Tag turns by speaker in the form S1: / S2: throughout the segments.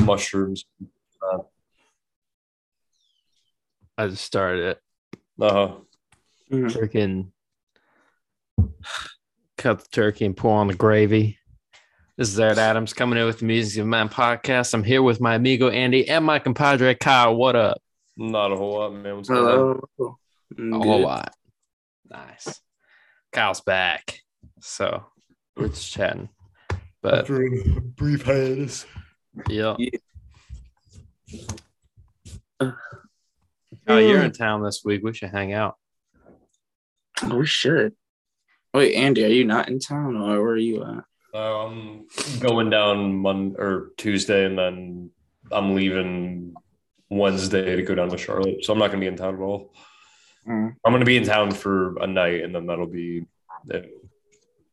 S1: mushrooms.
S2: I just started it.
S1: Uh huh.
S2: Freaking cut the turkey and pour on the gravy. This is Ed Adams coming in with the Music of Man podcast. I'm here with my amigo Andy and my compadre Kyle. What up?
S1: Not a whole lot, man. What's going on?
S3: Hello.
S2: A whole lot. Nice. Kyle's back. So we're just chatting. But
S1: After a brief hiatus.
S2: Yeah.
S3: Yeah.
S2: Oh, you're in town this week. We should hang out.
S3: We should. Wait, Andy, are you not in town or where are you at?
S1: Uh, I'm going down Monday or Tuesday, and then I'm leaving Wednesday to go down to Charlotte. So I'm not going to be in town at all.
S3: Mm,
S1: I'm going to be in town for a night, and then that'll be it.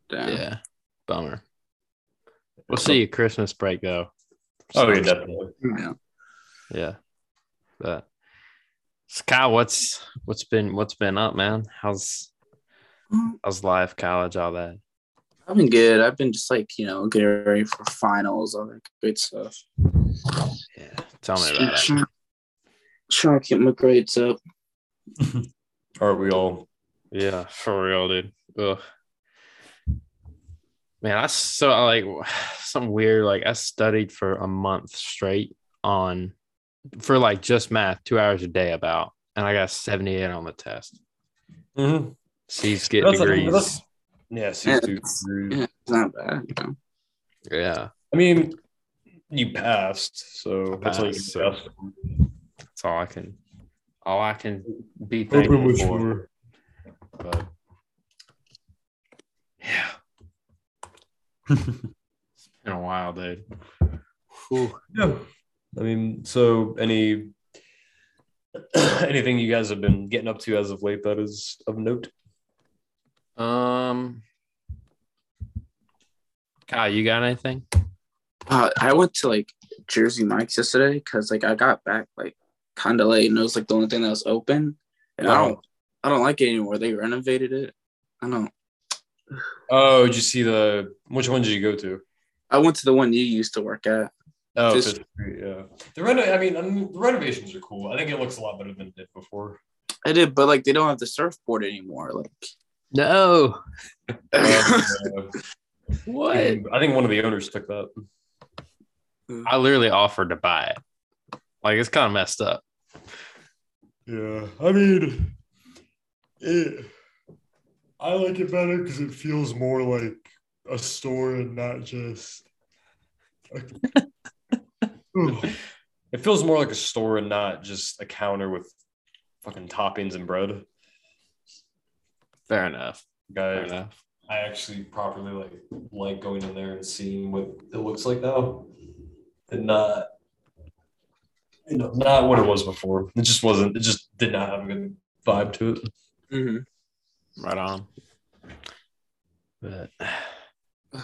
S3: damn.
S2: Yeah. Bummer. We'll see you Christmas break though.
S1: Oh, yeah,
S2: Sounds-
S1: definitely.
S3: Yeah.
S2: Yeah. But so Kyle, what's what's been what's been up, man? How's how's life, college, all that?
S3: I've been good. I've been just like, you know, getting ready for finals, all that good stuff.
S2: Yeah. Tell me about it.
S3: Trying, trying to get my grades up.
S1: Aren't we all?
S2: Yeah, for real, dude. Ugh. Man, I so like something weird. Like I studied for a month straight on for like just math, two hours a day about, and I got 78 on the test.
S1: Mm-hmm.
S2: C's get
S1: That's-
S2: degrees.
S1: that's- Yeah,
S3: Yeah,
S1: C2
S3: it's-
S1: degrees.
S3: Yeah, it's not bad, you know.
S2: yeah.
S1: I mean, you passed, so that's all you can
S2: Passed, so- That's all I can all I can be thankful for. But it's been a while, dude. Whew.
S1: Yeah. I mean, so any anything you guys have been getting up to as of late that is of note?
S2: Um Kyle, you got anything?
S3: Uh, I went to like Jersey Mike's yesterday because like I got back like kind of late and it was like the only thing that was open. And I don't, I don't like it anymore. They renovated it. I don't.
S1: Oh, did you see the which one did you go to?
S3: I went to the one you used to work at.
S1: Oh,
S3: Just-
S1: Street, yeah. The reno- I mean, I mean, the renovations are cool. I think it looks a lot better than it did before.
S3: I did, but like they don't have the surfboard anymore. Like
S2: No.
S1: Um, uh,
S2: What?
S1: I think one of the owners took that.
S2: I literally offered to buy it. Like it's kind of messed up.
S1: Yeah, I mean, it. I like it better because it feels more like a store and not just. it feels more like a store and not just a counter with fucking toppings and bread.
S2: Fair enough. Fair
S1: Guys,
S2: enough.
S1: I actually properly like like going in there and seeing what it looks like now, and not. You know, not what it was before. It just wasn't. It just did not have a good vibe to it.
S3: mhm.
S2: Right on. But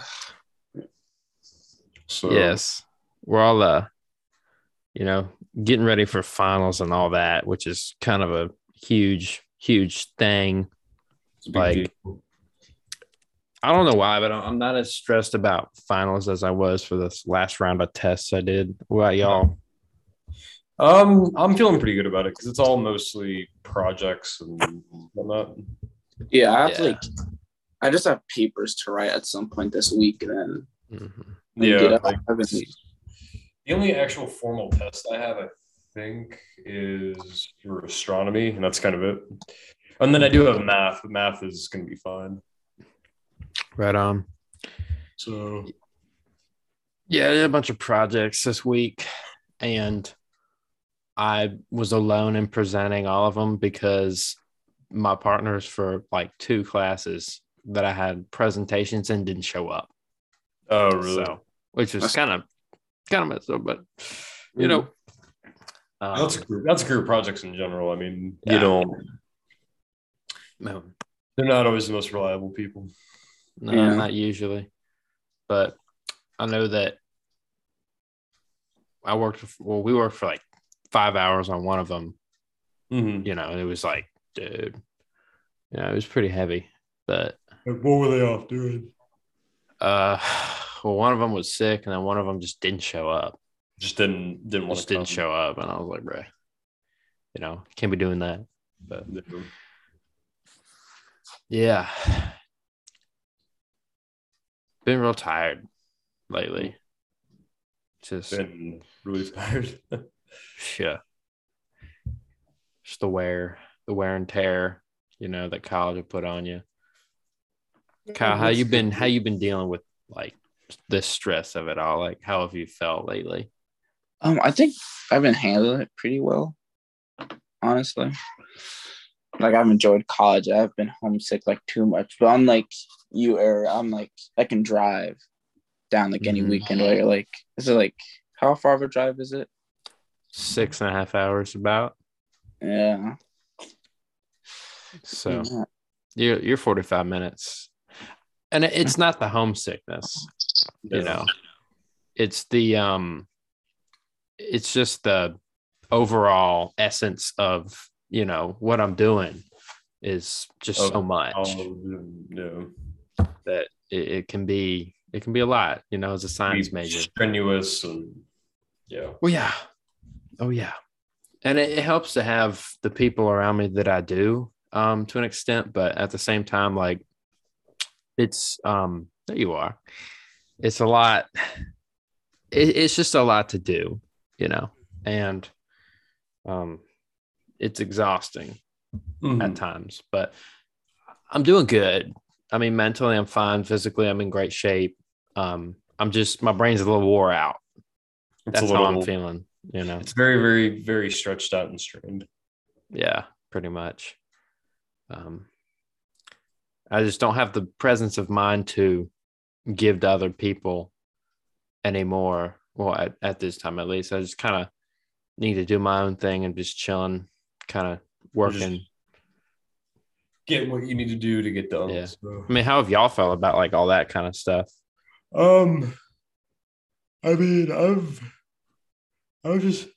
S1: So
S2: yes, we're all uh, you know, getting ready for finals and all that, which is kind of a huge, huge thing.
S1: it's
S2: like-
S1: deal.
S2: I don't know why, but I'm I'm not as stressed about finals as I was for this last round of tests I did. What about y'all?
S1: Um, I'm feeling pretty good about it because it's all mostly projects and whatnot.
S3: Yeah, I have
S2: Yeah.
S3: like I just have papers to write at some point this week, and then
S2: Mhm.
S1: Yeah, like, the only actual formal test I have, I think, is for astronomy, and that's kind of it. And then I do have math, but math is going to be fine.
S2: Right on.
S1: So
S2: Yeah, I did a bunch of projects this week, and I was alone in presenting all of them because my partners for like two classes that I had presentations and didn't show up.
S1: oh really?
S2: So, which was kind of kind of messed up, but you know, um,
S1: that's group, that's group projects in general. I mean,
S2: Yeah.
S1: you don't.
S2: no,
S1: They're not always the most reliable people.
S2: no,
S3: Yeah.
S2: not usually, but I know that I worked. Well, we worked for like five hours on one of them.
S1: Mhm.
S2: You know, it was like, dude, you know, it was pretty heavy. But
S1: Like, what were they off doing?
S2: uh, well, one of them was sick, and then one of them just didn't show up.
S1: Just didn't didn't
S2: just didn't show up, and I was like, bro, you know, can't be doing that. But yeah, been real tired lately. Just
S1: Been really tired.
S2: yeah, just the wear, the wear and tear, you know, that college will put on you. Kyle, how you been? How you been dealing with like the stress of it all? Like, how have you felt lately?
S3: Um, I think I've been handling it pretty well, honestly. Like I've enjoyed college. I've been homesick like too much, but unlike you, or I'm like I can drive down like any
S2: Mhm.
S3: weekend. Where you're like, is it like how far of a drive is it?
S2: Six and a half hours, about.
S3: Yeah.
S2: So
S3: Yeah.
S2: you're you're 45 minutes, and it's not the homesickness. you know it's the um it's just the overall essence of you know what i'm doing is just
S1: Oh,
S2: so much
S1: Um, no.
S2: that it, it can be it can be a lot you know as a science major
S1: Strenuous and yeah.
S2: well yeah oh yeah and it, it helps to have the people around me that i do um to an extent but at the same time like it's um there you are. It's a lot it, it's just a lot to do you know and um it's exhausting
S1: Mhm.
S2: at times but i'm doing good. I mean mentally i'm fine. Physically i'm in great shape. Um i'm just my brain's a little wore out. That's
S1: a
S2: how i'm feeling you know.
S1: It's very, very, very stretched out and strained.
S2: yeah pretty much um i just don't have the presence of mind to give to other people anymore well at, at this time at least i just kind of need to do my own thing and just chilling kind of working
S1: getting what you need to do to get done.
S2: Yeah.
S1: so.
S2: i mean how have y'all felt about like all that kind of stuff
S1: Um, I mean, I've, I've just,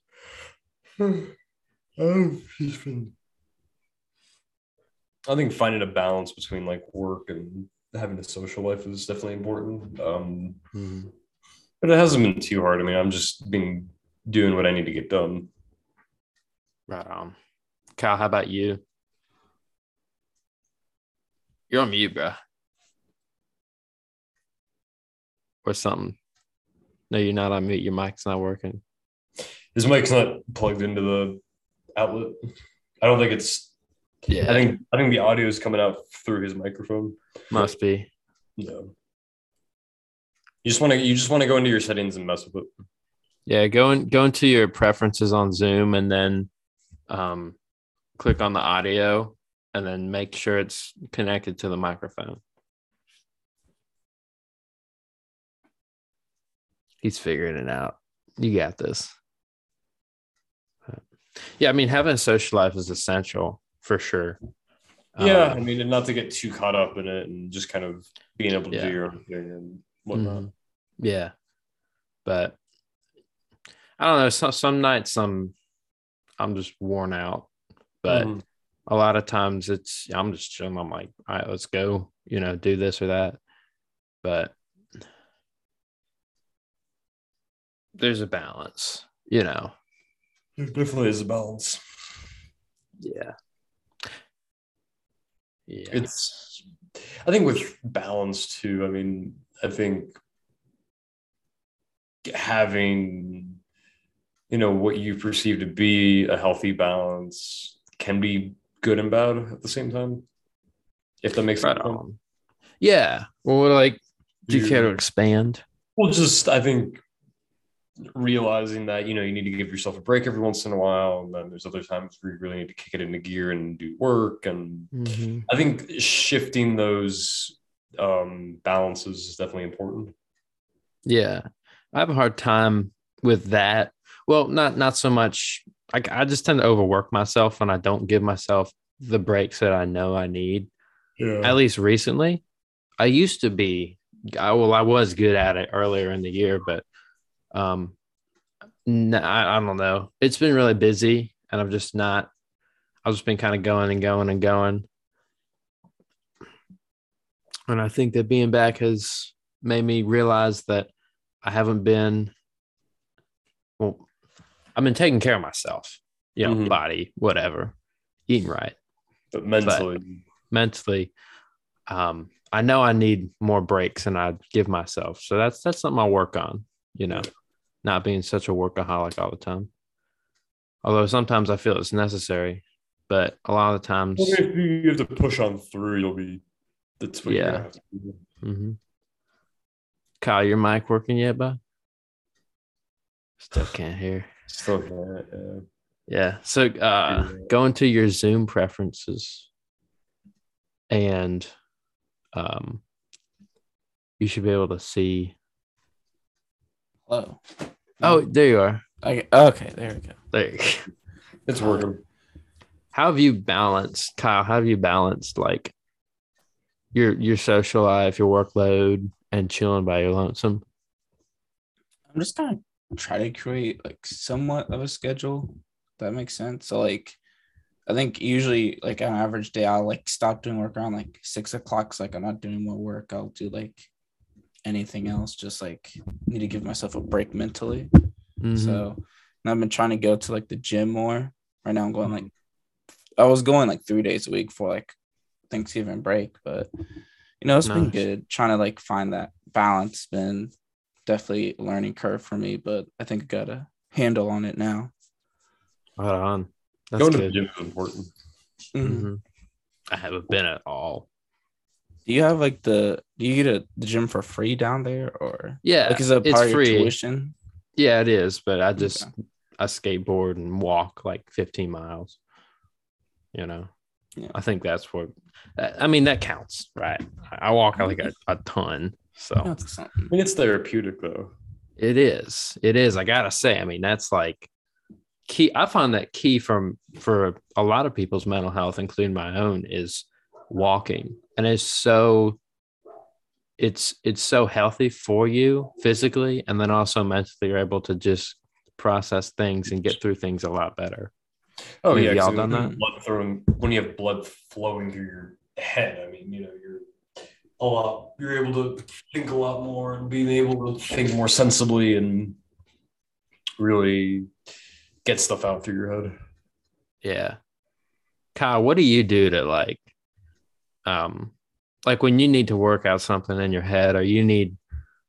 S1: I've just been. I think finding a balance between like work and having a social life is definitely important. Um, but it hasn't been too hard. I mean, I'm just being doing what I need to get done.
S2: right on kyle how about you you're on mute bro or something no you're not on mute your mic's not working
S1: His mic's not plugged into the outlet. I don't think it's.
S2: Yeah
S1: I think I think the audio is coming out through his microphone.
S2: must be
S1: No. You just want to you just want to go into your settings and mess with it.
S2: Yeah, go in, go into your preferences on Zoom and then um, click on the audio and then make sure it's connected to the microphone. He's figuring it out. You got this. Yeah, I mean, having a social life is essential for sure.
S1: Yeah, I
S2: Um,
S1: mean, and not to get too caught up in it, and just kind of being able to
S2: Yeah.
S1: do your own thing and whatnot.
S2: Mhm. Yeah. But I don't know. Some some nights I'm I'm just worn out. But
S1: Mhm.
S2: a lot of times it's I'm just chilling. I'm like, all right, let's go, you know, do this or that. But there's a balance, you know.
S1: there definitely is a balance.
S2: Yeah. Yeah.
S1: It's, I think, with balance too. I mean, I think having, you know, what you perceive to be a healthy balance can be good and bad at the same time. If that makes
S2: right
S1: sense.
S2: on. Yeah. Well, like, do you care to expand?
S1: Well, just I think realizing that you know you need to give yourself a break every once in a while, and then there's other times where you really need to kick it into gear and do work. And
S2: Mhm.
S1: I think shifting those um, balances is definitely important.
S2: Yeah, I have a hard time with that. Well, not not so much. Like I just tend to overwork myself, and I don't give myself the breaks that I know I need.
S1: Yeah.
S2: At least recently, I used to be. I, well, I was good at it earlier in the year, but um, I I don't know. It's been really busy, and I've just not. I've just been kind of going and going and going, and I think that being back has made me realize that I haven't been well, I've been taking care of myself, you know,
S1: Mhm.
S2: body, whatever, eating right,
S1: But mentally,
S2: mentally. Um, I know I need more breaks than I give myself. So that's that's something I'll work on, you know, not being such a workaholic all the time. Although sometimes I feel it's necessary, but a lot of the times,
S1: Well, if you have to push on through, you'll be. That's what
S2: Yeah.
S1: gonna have to do.
S2: Mhm. Kyle, your mic working yet, bud? Still can't hear.
S1: Still can't. Yeah.
S2: Yeah. So uh go into your Zoom preferences and um you should be able to see
S3: Hello.
S2: oh um, there you are.
S3: Okay. Okay. There we go.
S2: There you go.
S1: It's working.
S2: How have you balanced, Kyle? How have you balanced like your your social life, your workload, and chilling by your lonesome?
S3: I'm just gonna try to create like somewhat of a schedule. That makes sense. So like, I think usually like on an average day, I'll like stop doing work around like six o'clock. So like I'm not doing more work. I'll do like anything else. Just like need to give myself a break mentally.
S2: Mhm.
S3: So and I've been trying to go to like the gym more. Right now I'm going like I was going like three days a week for like Thanksgiving break, but you know, it's been good trying to like find that balance. Been definitely a learning curve for me, but I think I got a handle on it now.
S2: right on. That's
S1: Going to the gym is important.
S3: Mhm.
S2: Mhm. I haven't been at all.
S3: Do you have like the do you get a the gym for free down there or
S2: Yeah,
S3: like is it a
S2: it's
S3: part of your
S2: free.
S3: tuition?
S2: Yeah, it is, but I just
S3: Okay.
S2: I skateboard and walk like 15 miles. You know,
S3: Yeah.
S2: I think that's what I mean. That counts, right? I walk like a, a ton, so
S1: I mean, it's therapeutic though.
S2: it is. It is. I gotta say, I mean, that's like key. I find that key from for a lot of people's mental health, including my own, is walking, and it's so. It's it's so healthy for you physically, and then also mentally. You're able to just process things and get through things a lot better.
S1: Oh
S2: Have
S1: yeah,
S2: y'all done that?
S1: Blood throwing when you have blood flowing through your head. I mean, you know, you're a lot. You're able to think a lot more and being able to think more sensibly and really get stuff out through your head.
S2: Yeah. Kyle, what do you do to like um like when you need to work out something in your head or you need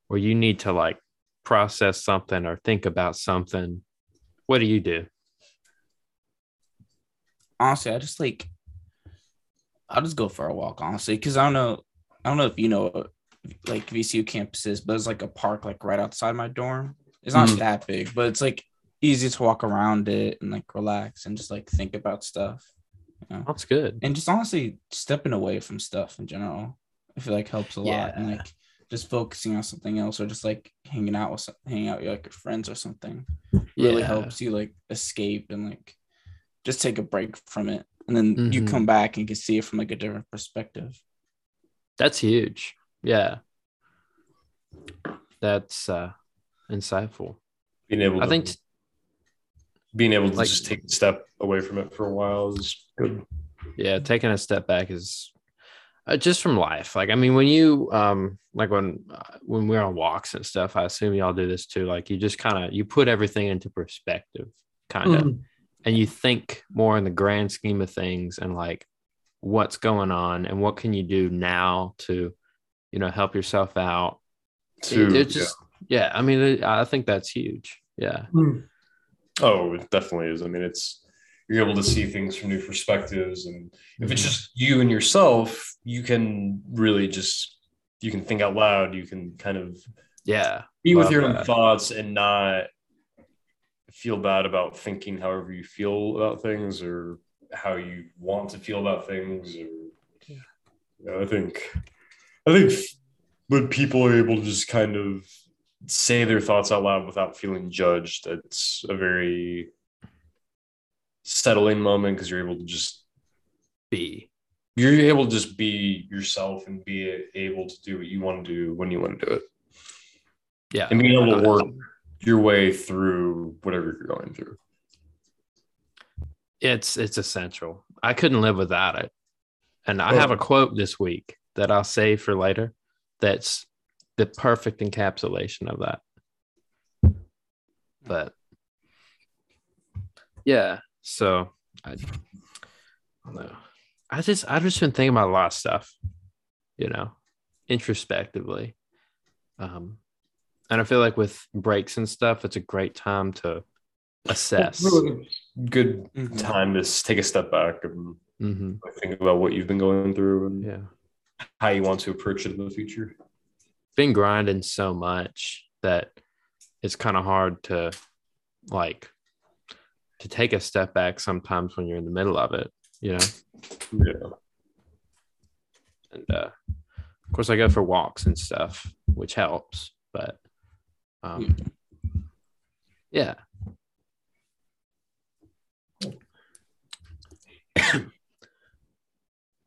S2: or you need to like process something or think about something, what do you do?
S3: honestly, I just like I'll just go for a walk, honestly, because I don't know, I don't know if you know like VCU campuses, but it's like a park like right outside my dorm. It's not
S1: Mhm.
S3: that big, but it's like easy to walk around it and like relax and just like think about stuff. You know?
S2: That's good.
S3: And just honestly stepping away from stuff in general, I feel like helps a lot. And like just focusing on something else or just like hanging out with some- hanging out with like your friends or something really
S2: Yeah.
S3: helps you like escape and like just take a break from it and then you
S2: Mhm.
S3: come back and you can see it from like a different perspective
S2: That's huge. Yeah. That's uh insightful.
S1: Being able, to,
S2: I think
S1: being able to
S2: like-
S1: just take a step away from it for a while is good.
S2: yeah taking a step back is uh, just from life like i mean when you um like when uh, when we're on walks and stuff i assume y'all do this too like you just kind of you put everything into perspective kind of and you think more in the grand scheme of things and like what's going on and what can you do now to you know help yourself out
S1: To,
S2: It- it's just yeah. i mean it, i think that's huge yeah
S1: yeah. Oh, it definitely is. I mean, it's you're able to see things from new perspectives, and if it's
S2: Mhm.
S1: just you and yourself, you can really just you can think out loud. You can kind of
S2: yeah
S1: be with your own
S2: that.
S1: thoughts and not feel bad about thinking however you feel about things or how you want to feel about things or yeah, I think I think when people are able to just kind of say their thoughts out loud without feeling judged, it's a very settling moment because you're able to just
S2: be.
S1: you're able to just be yourself and be able to do what you want to do when you want to do it
S2: yeah
S1: and being able to work your way through whatever you're going through.
S2: it's it's essential. I couldn't live without it. And I have a quote this week that I'll save for later that's the perfect encapsulation of that. But yeah. So I, I don't know. I just I've just been thinking about a lot of stuff, you know, introspectively. Um, and I feel like with breaks and stuff, it's a great time to assess.
S1: Really good
S3: Mhm.
S1: time to take a step back and
S2: hmm
S1: think about what you've been going through and
S2: Yeah.
S1: how you want to approach it in the future.
S2: Been grinding so much that it's kind of hard to like to take a step back sometimes when you're in the middle of it, you know.
S1: Yeah.
S2: and uh, of course I go for walks and stuff, which helps. But um, yeah,
S1: Yeah.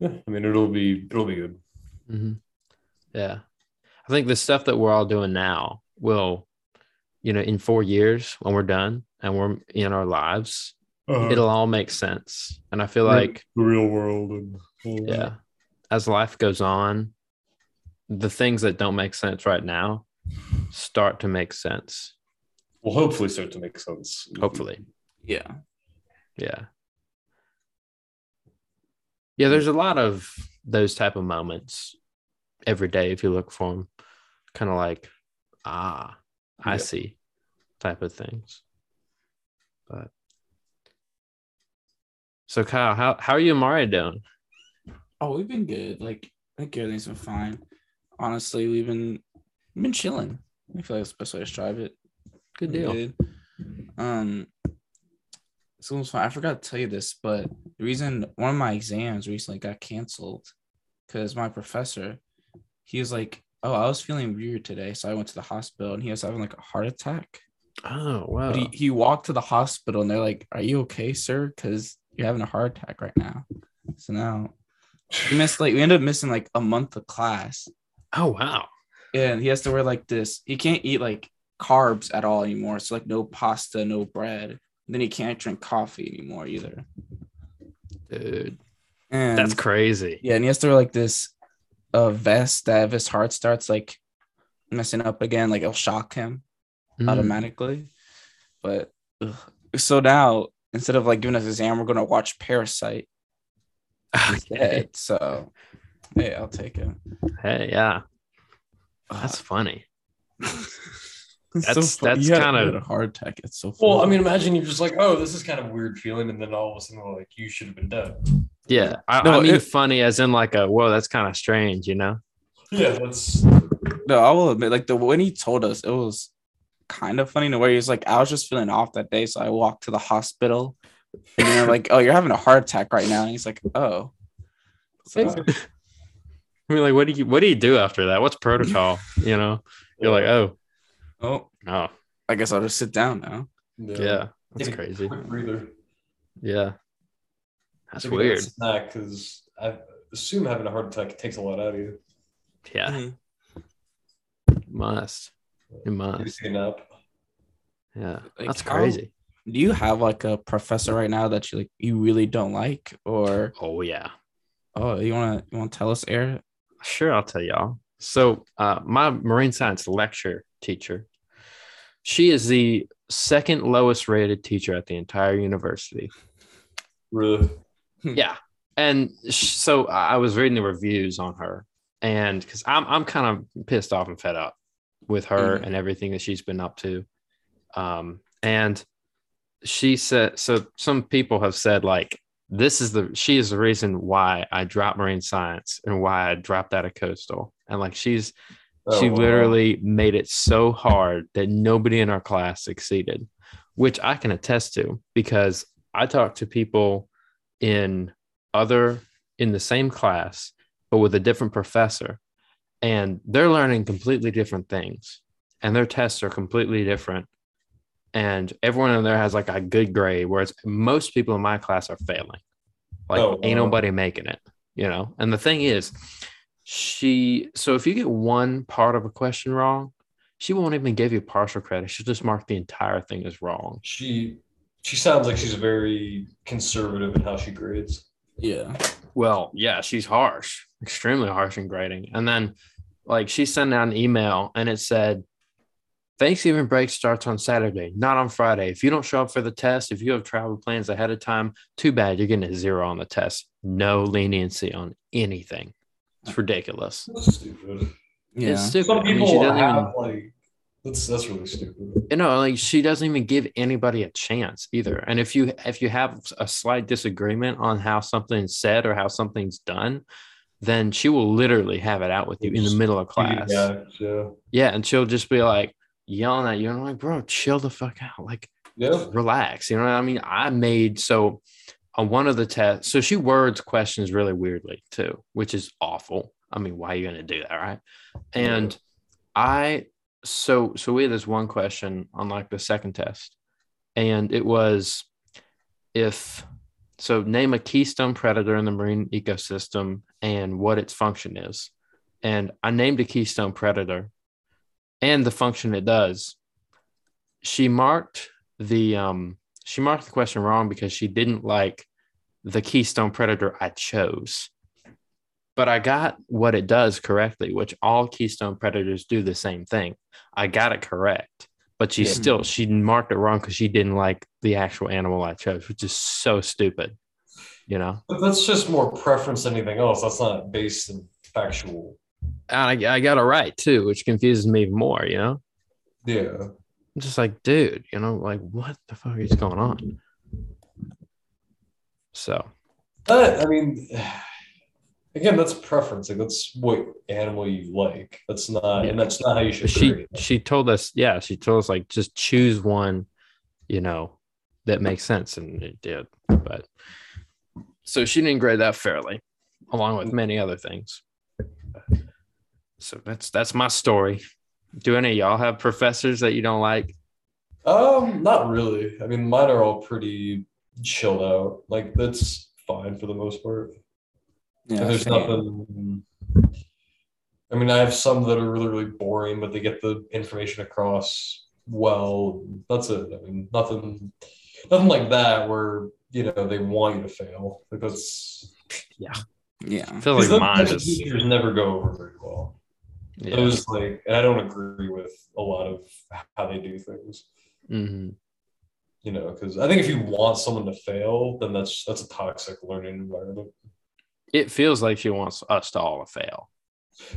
S1: I mean, it'll be it'll be good.
S2: Mhm. yeah, I think the stuff that we're all doing now will, you know, in four years when we're done and we're in our lives, uh-huh. it'll all make sense. And I feel like
S1: the real world and all that.
S2: yeah, as life goes on, the things that don't make sense right now start to make sense.
S1: will hopefully start to make sense.
S2: Hopefully.
S3: Yeah.
S2: Yeah. Yeah, there's a lot of those type of moments every day if you look for them. Kind of like, ah, I
S1: Yeah.
S2: see type of things. But so Kyle, how how are you and Mario doing?
S3: Oh, we've been good. Like, I think everything's been fine. Honestly, we've been we've been chilling. I feel like that's the best way to describe it.
S2: Good deal.
S3: did. Um, so it was fun. I forgot to tell you this, but the reason one of my exams recently got canceled because my professor, he was like, "Oh, I was feeling weird today, so I went to the hospital, and he was having like a heart attack."
S2: Oh wow.
S3: But he, he walked to the hospital, and they're like, "Are you okay, sir? Because you're having a heart attack right now." So now we missed like we ended up missing like a month of class.
S2: oh wow.
S3: Yeah, and he has to wear like this. He can't eat like carbs at all anymore. So like no pasta, no bread. And then he can't drink coffee anymore either.
S2: Dude,
S3: And
S2: that's crazy.
S3: yeah, and he has to wear like this uh vest that if his heart starts like messing up again, like it'll shock him
S2: Mm.
S3: automatically. But ugh. so now instead of like giving us an exam, we're gonna watch Parasite
S2: Okay.
S3: instead. So hey, I'll take it.
S2: Hey, yeah.
S3: Ugh.
S2: That's funny. That's-
S3: fun-
S2: that's
S3: you
S2: kinda-
S3: you had a heart attack. It's so
S1: Well, I mean, imagine you're just like, oh, this is kind of a weird feeling, and then all of a sudden, like, you should have been dead.
S2: Yeah. I,
S3: No,
S2: I mean
S3: it-
S2: funny as in like a whoa, that's kind of strange, you know?
S1: Yeah, that's
S3: No, I will admit, like the when he told us, it was kind of funny in a way. He's like, I was just feeling off that day, so I walked to the hospital, and they're like, "Oh, you're having a heart attack right now," and he's like, "Oh." So,
S2: I mean, like, what do you what do you do after that? What's protocol? You know, you're like, oh,
S3: oh,
S2: oh,
S3: I guess I'll just sit down now.
S2: yeah, that's crazy.
S1: quick breather.
S2: Yeah, that's
S1: Take a
S2: weird.
S1: Snack, because I assume having a heart attack takes a lot out of you.
S2: Yeah,
S3: Mhm.
S2: must. It
S1: You
S2: must.
S1: take a nap.
S2: Yeah,
S3: Like,
S2: that's
S3: how-
S2: crazy.
S3: Do you have like a professor right now that you like you really don't like, or
S2: Oh yeah,
S3: oh, you wanna you wanna tell us, Eric?
S2: sure. I'll tell y'all. So, uh, my marine science lecture teacher, she is the second lowest rated teacher at the entire university.
S1: Really?
S2: Yeah and so i was reading the reviews on her and because i'm i'm kind of pissed off and fed up with her
S3: Mhm.
S2: and everything that she's been up to um and she said so some people have said like this is the she is the reason why i dropped marine science and why i dropped out of coastal and like she's
S1: Oh,
S2: she
S1: wow.
S2: literally made it so hard that nobody in our class succeeded, which I can attest to because I talked to people in other in the same class but with a different professor. And they're learning completely different things. And their tests are completely different. And everyone in there has like a good grade whereas most people in my class are failing. Like
S1: Oh,
S2: ain't
S1: wow.
S2: nobody making it you know? And the thing is she so if you get one part of a question wrong she won't even give you partial credit. She'll just mark the entire thing as wrong.
S1: She she sounds like she's very conservative in how she grades.
S3: Yeah.
S2: well yeah she's harsh extremely harsh in grading and then like she sent out an email and it said Thanksgiving break starts on Saturday, not on Friday. If you don't show up for the test, if you have travel plans ahead of time, too bad you're getting a zero on the test. No leniency on anything. It's ridiculous.
S1: That's stupid.
S3: Yeah.
S2: It's stupid.
S1: Some
S2: I mean,
S1: people
S2: she doesn't
S1: have
S2: even,
S1: like that's that's really stupid.
S2: you know, like she doesn't even give anybody a chance either. And if you if you have a slight disagreement on how something's said or how something's done, then she will literally have it out with you in the middle of class.
S1: Yeah, yeah,
S2: Yeah, and she'll just be like yelling at you, and I'm like, bro, chill the fuck out. Like,
S1: yeah.
S2: relax. You know what I mean? I made so on one of the tests, so she words questions really weirdly too, which is awful. I mean, why are you gonna do that, right? And I so so we had this one question on like the second test, and it was if so name a keystone predator in the marine ecosystem and what its function is. And I named a keystone predator and the function it does. She marked the um she marked the question wrong because she didn't like the keystone predator I chose. But I got what it does correctly, which all keystone predators do the same thing. I got it correct, but she
S1: Yeah.
S2: still she marked it wrong because she didn't like the actual animal I chose, which is so stupid. You know,
S1: But that's just more preference than anything else. That's not based in factual.
S2: and I, I got it right too, which confuses me more. You know,
S1: Yeah.
S2: I'm just like, dude, you know, like what the fuck is going on? So
S1: But I mean, again, that's preference. Like that's what animal you like. That's not, and that's not how you should.
S2: She she told us, yeah, she told us like just choose one, you know, that makes sense, and it did. But so she didn't grade that fairly, along with many other things. So that's that's my story. Do any of y'all have professors that you don't like?
S1: Um, not really. I mean, mine are all pretty chilled out. Like that's fine for the most part.
S3: Yeah.
S1: There's
S3: same.
S1: nothing. I mean, I have some that are really, really boring, but they get the information across well. That's it. I mean, nothing, nothing like that where you know they want you to fail. Like that's
S3: Yeah.
S2: I feel like
S1: those
S2: mine
S1: types
S2: is
S1: teachers never go over very well.
S2: yeah.
S1: Those like, and I don't agree with a lot of how they do things.
S2: Mhm.
S1: You know, because I think if you want someone to fail, then that's that's a toxic learning environment.
S2: It feels like she wants us to all fail.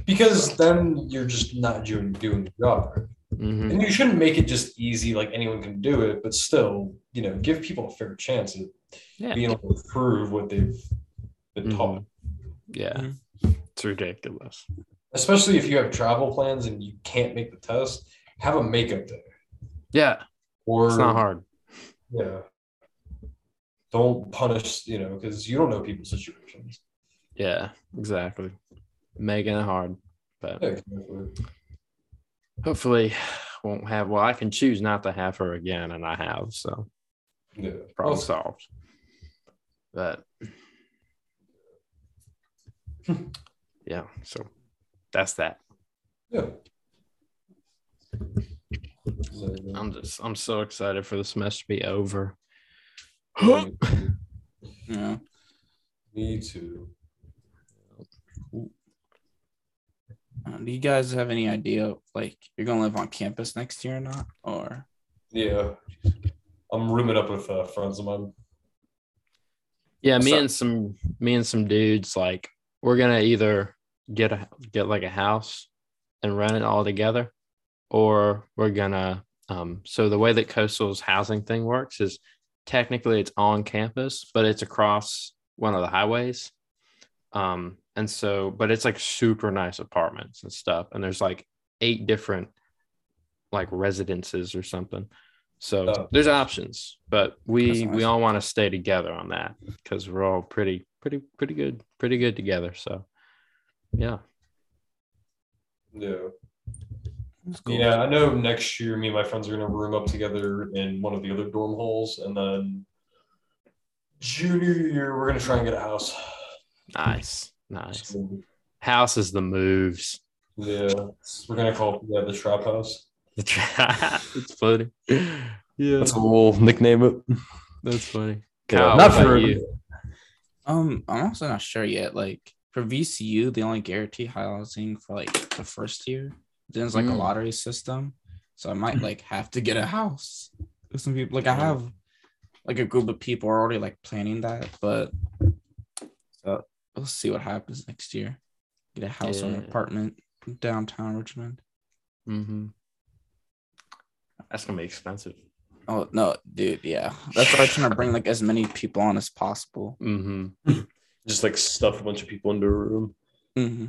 S1: Because then you're just not doing doing the job. right.
S2: Mhm.
S1: And you shouldn't make it just easy, like anyone can do it, but still, you know, give people a fair chance at
S2: Yeah.
S1: being able to prove what they've been
S2: Mhm.
S1: taught.
S2: Yeah. It's ridiculous.
S1: Especially if you have travel plans and you can't make the test, have a makeup day.
S2: Yeah.
S1: Or
S2: It's not hard.
S1: Yeah. Don't punish, you know, because you don't know people's situations.
S2: Yeah, exactly. Making it hard. But
S1: exactly.
S2: hopefully won't have well, I can choose not to have her again, and I have, so
S1: yeah.
S2: problem solved. But yeah, so that's that.
S1: yeah.
S2: I'm just I'm so excited for the semester to be over.
S3: Yeah.
S1: Me too.
S3: Uh, do you guys have any idea like you're gonna live on campus next year or not? Or
S1: Yeah. I'm rooming up with uh, friends of mine.
S2: Yeah, me
S3: So-
S2: and some me and some dudes like we're gonna either get a get like a house and rent it all together, or we're gonna um so the way that coastal's housing thing works is technically it's on campus, but it's across one of the highways. Um and so but it's like super nice apartments and stuff, and there's like eight different like residences or something. So
S1: Oh.
S2: there's options, but we
S3: nice.
S2: we all want to stay together on that because we're all pretty pretty pretty good pretty good together. So yeah,
S1: Yeah.
S3: Cool.
S1: Yeah, I know next year me and my friends are gonna room up together in one of the other dorm halls, and then junior year we're gonna try and get a house.
S2: nice nice.
S1: So,
S2: House is the moves.
S1: yeah, we're gonna call it yeah the trap house. The trap.
S2: it's funny. Yeah,
S1: That's what we'll nickname it.
S2: that's funny.
S1: Yeah, not for
S2: you.
S3: Um, I'm also not sure yet. Like for VCU, they only guarantee housing for like the first year. Then it's like a
S2: Mm.
S3: lottery system. so I might like have to get a house. With some people, like I have like a group of people are already like planning that, but so we'll see what happens next year. Get a house or an apartment downtown Richmond.
S2: Mm-hmm. That's gonna be expensive.
S3: Oh no, dude, yeah. That's why I'm trying to bring like as many people on as possible.
S2: Mm-hmm.
S1: Just like stuff a bunch of people into a room.
S3: hmm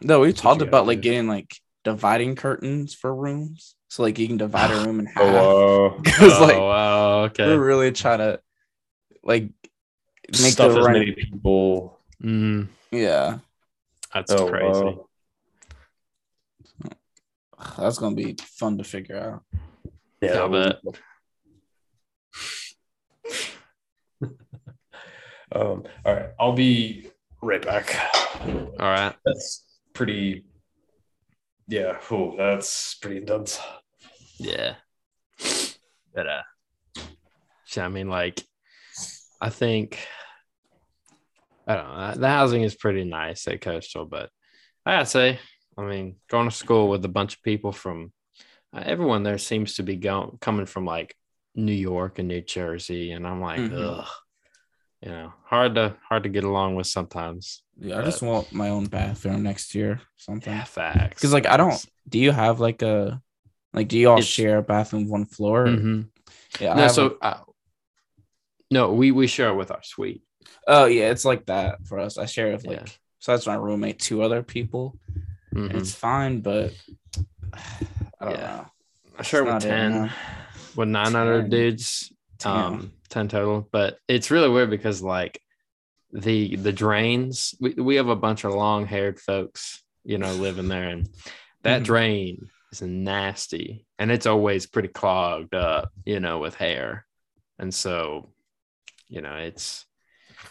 S3: No, we talked about like
S1: do.
S3: getting like dividing curtains for rooms, so like you can divide a room in half.
S1: Oh, wow.
S3: Because like
S2: oh wow, okay.
S3: we're really trying to like make
S1: stuff
S3: the
S1: as
S3: rent.
S1: many people.
S2: Mm,
S3: Yeah,
S2: that's
S1: Oh,
S2: crazy.
S1: wow.
S3: that's gonna be fun to figure out.
S2: Yeah, I bet.
S1: um, all right, I'll be right back.
S2: All right.
S1: That's pretty. Yeah, oh, that's pretty intense.
S2: Yeah. But uh so, I mean like I think I don't know. The housing is pretty nice at Coastal, but I gotta say, I mean, going to school with a bunch of people from uh, everyone there seems to be going coming from like New York and New Jersey, and I'm like,
S3: Mhm.
S2: ugh, you know, hard to hard to get along with sometimes.
S3: Yeah, I just want my own bathroom next year, something.
S2: Yeah, facts.
S3: Because like I don't. Do you have like a like? Do you all
S2: It's-
S3: share a bathroom one floor? or-
S2: Mhm.
S3: Yeah.
S2: No, so
S3: a-
S2: no, we we share it with our suite.
S3: Oh yeah, it's like that for us. I share with like.
S2: Yeah.
S3: So that's my roommate, two other people.
S2: Mhm.
S3: It's fine, but I don't
S2: Yeah.
S3: know.
S2: I share with 10 with nine other dudes.
S3: Damn.
S2: Um, 10 total. But it's really weird because like the the drains, we, we have a bunch of long haired folks, you know, living there, and that
S3: Mhm.
S2: drain is nasty and it's always pretty clogged up, you know, with hair. And so, you know, it's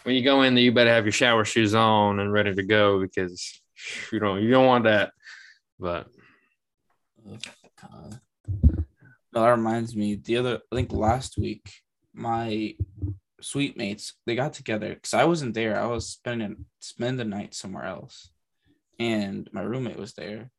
S2: when you go in there, you better have your shower shoes on and ready to go because you don't you don't want that. But
S3: Ugh, God. No, that reminds me. The other, I think last week, my suite mates they got together because I wasn't there. I was spending spending the night somewhere else, and my roommate was there,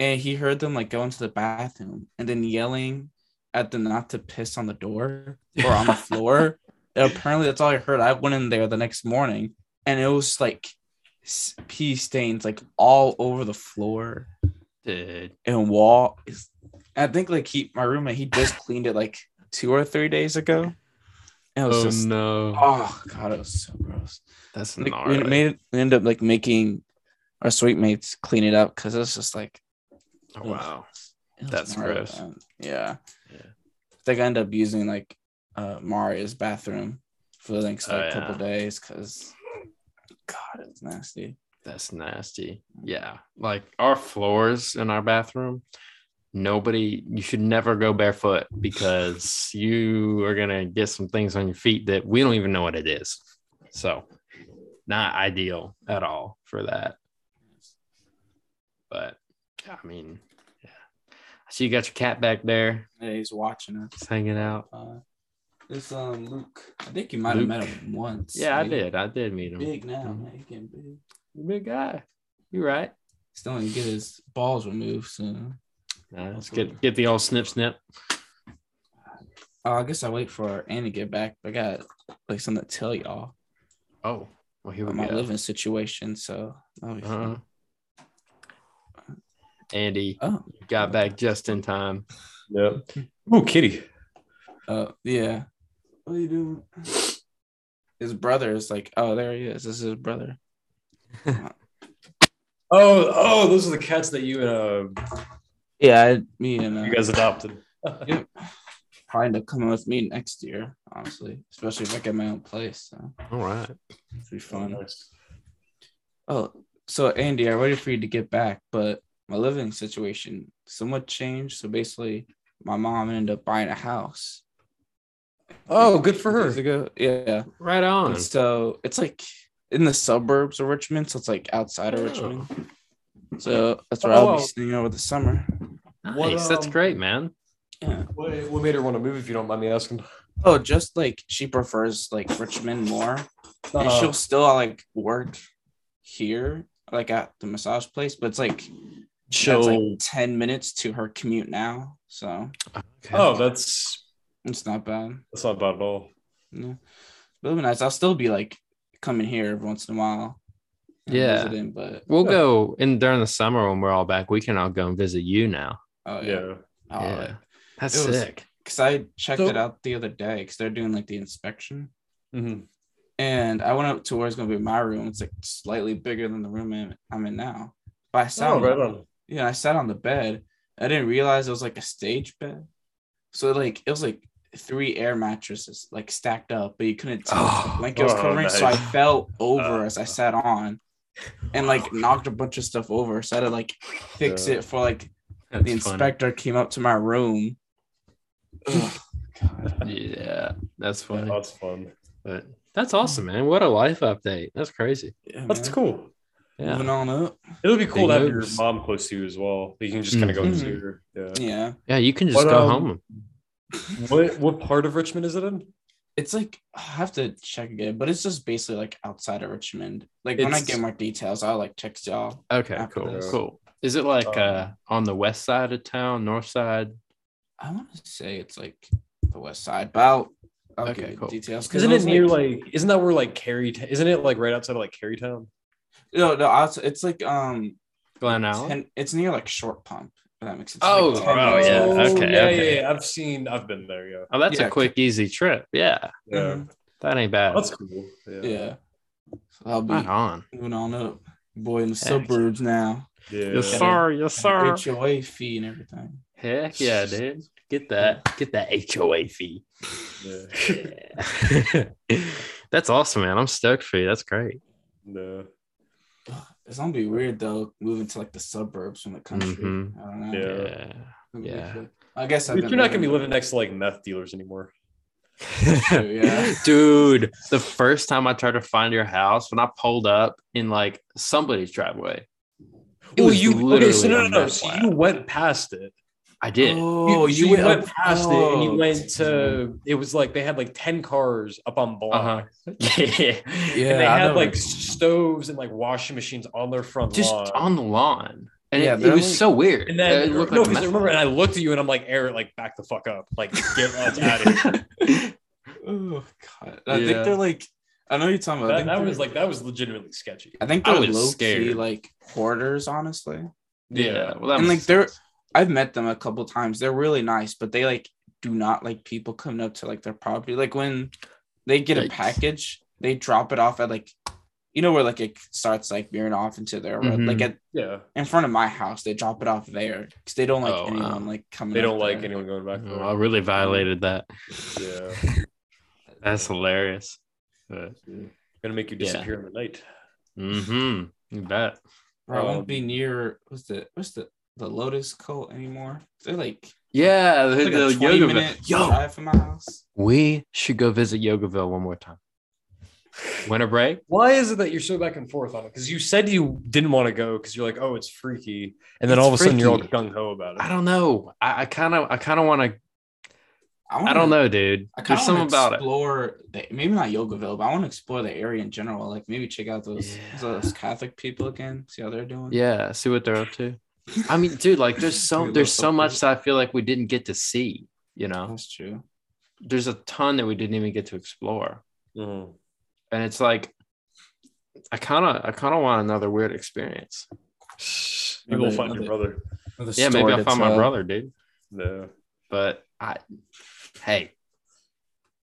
S3: and he heard them like go into the bathroom and then yelling at them not to piss on the door or on the floor. And apparently, that's all I heard. I went in there the next morning, and it was like pee stains like all over the floor
S2: dude,
S3: and wall is I think like he my roommate he just cleaned it like two or three days ago. And it was
S2: oh
S3: just
S2: no,
S3: oh god, it was so gross.
S2: that's
S3: Like,
S2: gnarly.
S3: we made we ended up like making our suite mates clean it up because it was just like
S2: Oh, wow. That's gross.
S3: Yeah.
S2: Yeah.
S3: I think I ended up using like uh Maria's bathroom for the next
S2: Oh,
S3: like couple
S2: yeah.
S3: days because God, it's nasty.
S2: That's nasty. Yeah. Like our floors in our bathroom, nobody, you should never go barefoot because you are going to get some things on your feet that we don't even know what it is. So, not ideal at all for that. But, I mean, yeah. I see you got your cat back there.
S3: Yeah, he's watching us.
S2: Just hanging out.
S3: Uh, this um Luke. I think you might have met him once.
S2: Yeah, I did. I did meet him.
S3: Big now,
S2: Mhm.
S3: man. He getting big.
S2: Big guy. You're right.
S3: Still need to get his balls removed soon.
S2: Nah, let's get get the old snip snip.
S3: Oh, I guess I wait for Andy to get back. I got like something to tell y'all
S2: Oh, well here we
S3: about my
S2: go.
S3: living situation. So that'll be
S2: Uh-huh. Andy
S3: Oh,
S2: got back just in time.
S1: Yep. Oh, kitty.
S3: uh, yeah. What are you doing? His brother is like, oh, there he is. This is his brother.
S1: Oh, oh, those are the cats that you and uh,
S3: Yeah, I, me and uh,
S1: you guys adopted.
S3: Yep. Probably end up coming with me next year, honestly. Especially if I get my own place. So
S2: All right.
S3: it'll be fun.
S1: Nice.
S3: Oh, so Andy, I'm ready for you to get back, but my living situation somewhat changed. So basically, my mom ended up buying a house.
S1: Oh, good for her.
S3: ago. Yeah.
S2: Right on.
S3: And so it's like in the suburbs of Richmond, so it's like outside of
S1: Oh.
S3: Richmond. So that's where
S1: Oh,
S3: I'll
S1: wow.
S3: be staying over the summer.
S2: Nice.
S1: What,
S2: That's
S1: um,
S2: great, man.
S3: Yeah.
S1: What, what made her want to move? If you don't mind me asking.
S3: Oh, just like she prefers like Richmond more. and
S1: Uh,
S3: she'll still like work here, like at the massage place, but it's like That's
S1: chill.
S3: like ten minutes to her commute now, so
S2: Okay.
S1: oh, that's
S3: it's not bad.
S1: It's not bad at all.
S3: Yeah. But it'll be nice. I'll still be like coming here every once in a while.
S2: Yeah.
S3: visiting, but
S2: We'll
S1: Yeah.
S2: go in during the summer when we're all back. We can all go and visit you now.
S3: oh yeah.
S1: Yeah.
S3: Oh,
S2: yeah. That's
S3: It was-
S2: sick.
S3: Cause I checked
S1: So-
S3: it out the other day because they're doing like the inspection.
S1: hmm
S3: And I went up to where it's gonna be my room. It's like slightly bigger than the room I'm- I'm in now. But I sat
S1: Oh,
S3: on
S1: right on.
S3: yeah, I sat on the bed. I didn't realize it was like a stage bed. So like it was like three air mattresses like stacked up, but you couldn't tell what the
S2: Oh.
S3: blanket was
S1: Oh,
S3: covering. So I fell over
S1: Uh.
S3: as I sat on and like knocked a bunch of stuff over. So I had to like fix
S1: Yeah.
S3: it for like
S2: That's
S3: the inspector came up to my room. Ugh, God.
S2: Yeah, that's
S1: Yeah,
S2: funny.
S1: that's fun.
S2: But that's awesome, man. What a life update. That's crazy.
S3: Yeah,
S1: That's
S3: man.
S1: cool.
S2: Yeah.
S3: Moving on up.
S1: It'll be cool
S2: Big
S1: to have your mom close to you as well. You can just kind of go
S3: Mhm.
S1: visit her. Yeah.
S3: Yeah.
S2: Yeah, you can just
S1: What,
S2: go
S1: um,
S2: home.
S1: What what part of Richmond is it in?
S3: It's like I have to check again, but it's just basically like outside of Richmond. Like when I
S1: It's-
S3: get more details, I'll like text y'all.
S2: Okay,
S3: after
S2: cool.
S3: this.
S2: Cool. Is it like
S1: Um,
S2: uh on the west side of town, north side?
S3: I want to say it's like the west side, but I'll, I'll
S2: Okay,
S3: give you
S2: cool.
S3: details. 'cause
S1: Isn't it
S3: was,
S1: near like? Isn't that where like Cary? Isn't it like right outside of like Carytown?
S3: no no? outs- It's like um,
S2: Glen Allen?
S3: ten, it's near like Short Pump. If that makes sense.
S2: Oh,
S3: Like
S2: oh, yeah. Okay,
S1: yeah,
S2: okay.
S1: yeah, yeah. I've seen. I've been there. Yeah.
S2: Oh, that's
S3: Yeah,
S2: a quick, easy trip. Yeah,
S1: Yeah.
S3: Mhm.
S2: that ain't bad.
S1: That's cool. Yeah.
S3: Yeah. So I'll be
S2: Right on.
S3: moving on up. Boy in the
S2: Heck.
S3: suburbs now.
S1: Yeah.
S2: Yes,
S3: Yeah.
S2: sir. Yes, sir.
S3: HOA fee and everything.
S2: Heck yeah, dude. Get that. Get that HOA fee.
S1: Yeah.
S2: That's awesome, man. I'm stoked for you. That's great.
S1: No.
S3: Ugh, It's gonna be weird though, moving to like the suburbs from the country.
S2: Mhm.
S3: I don't know.
S1: Yeah.
S2: Yeah. Yeah.
S3: I guess I've
S1: You're not gonna be
S3: living-
S1: living next to like meth dealers anymore.
S3: yeah.
S2: Dude, the first time I tried to find your house, when I pulled up in like somebody's driveway, it
S1: Oh,
S2: was
S1: you okay?
S2: literally
S1: So no,
S2: a
S1: no, no. So you went past it.
S2: I did.
S3: Oh,
S1: you,
S3: you,
S1: you went past it and you
S3: oh.
S1: went to. It was like they had like ten cars up on block.
S2: Uh-huh. Yeah.
S3: Yeah,
S1: and they
S3: I
S1: had
S3: know.
S1: like stoves and like washing machines on their front
S2: Just
S1: lawn.
S2: on the lawn. And
S3: Yeah,
S2: it, it was
S3: like-
S2: so weird.
S1: and then
S2: it looked
S1: no,
S2: like a
S1: I remember, and. I looked at you and I'm like, Eric, like back the fuck up, like get us out of here.
S3: Oh god. I
S2: Yeah.
S3: think they're like I know you're talking about
S1: That, that was like that was legitimately sketchy.
S3: I think they're
S2: was
S3: low key like hoarders, honestly.
S2: yeah. Well, that
S3: and like
S2: makes
S3: they're
S2: sense.
S3: I've met them a couple times. They're really nice, but they like do not like people coming up to like their property. Like when they get a package, they drop it off at like you know where like it starts like veering off into their road.
S2: Mhm.
S3: Like at
S1: Yeah,
S3: in front of my house, they drop it off there because they don't like
S2: Oh,
S3: anyone
S2: wow.
S3: like coming.
S1: they don't like
S3: there.
S1: anyone going back
S2: Oh. I really violated that.
S1: Yeah,
S2: That's hilarious. But,
S1: gonna make you
S2: Yeah.
S1: disappear in the night.
S2: mm-hmm. You bet.
S3: Bro, I won't
S1: Um,
S3: be near what's the what's the the Lotus cult anymore. They're like,
S2: Yeah, the,
S3: like
S2: the
S3: 20
S2: Yogaville. Yo,
S3: drive from my house.
S2: we should go visit Yogaville one more time. Winter break?
S1: Why is it that you're so back and forth on it? Because you said you didn't want to go because you're like, oh, it's freaky, and then
S2: It's
S1: all of a sudden you're all gung ho about it.
S2: I don't know. I kind of, I kind of want to.
S3: wanna-
S2: I don't know, dude.
S3: I kind
S2: There's
S3: of
S2: something
S3: want to
S2: about it.
S3: explore the, maybe not Yogaville, but I want to explore the area in general. Like maybe check out those
S2: Yeah.
S3: those Catholic people again, see how they're doing.
S2: Yeah, see what they're up to. I mean, dude, like there's so there's so
S3: so
S2: much that I feel like we didn't get to see. You know,
S3: that's true.
S2: there's a ton that we didn't even get to explore,
S1: Mhm.
S2: and it's like, I kind of, I kind of want another weird experience.
S1: You will
S3: Another-
S1: find your brother.
S2: Yeah, maybe I'll
S3: to
S2: find my brother, dude.
S1: No.
S2: But I, hey,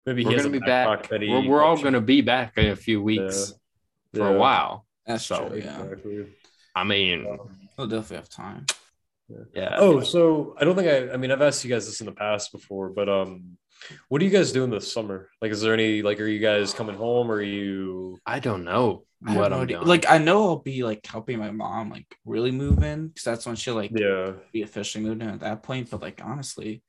S1: Maybe
S2: we're gonna be back.
S1: backpack that he
S2: We're, we're all gonna be back in a few weeks for
S1: Yeah.
S2: a while.
S3: That's
S2: So,
S3: true. Yeah,
S1: Exactly.
S2: I mean,
S3: we'll definitely have time.
S2: yeah.
S1: Oh, so I don't think I. I mean, I've asked you guys this in the past before, but um, what are you guys doing this summer? Like, is there any like, are you guys coming home? Or are you?
S2: I don't know
S3: I have
S2: what I'm doing.
S3: Like I know I'll be like helping my mom like really move in because that's when she'll like
S1: Yeah.
S3: be officially moved in at that point. But like honestly,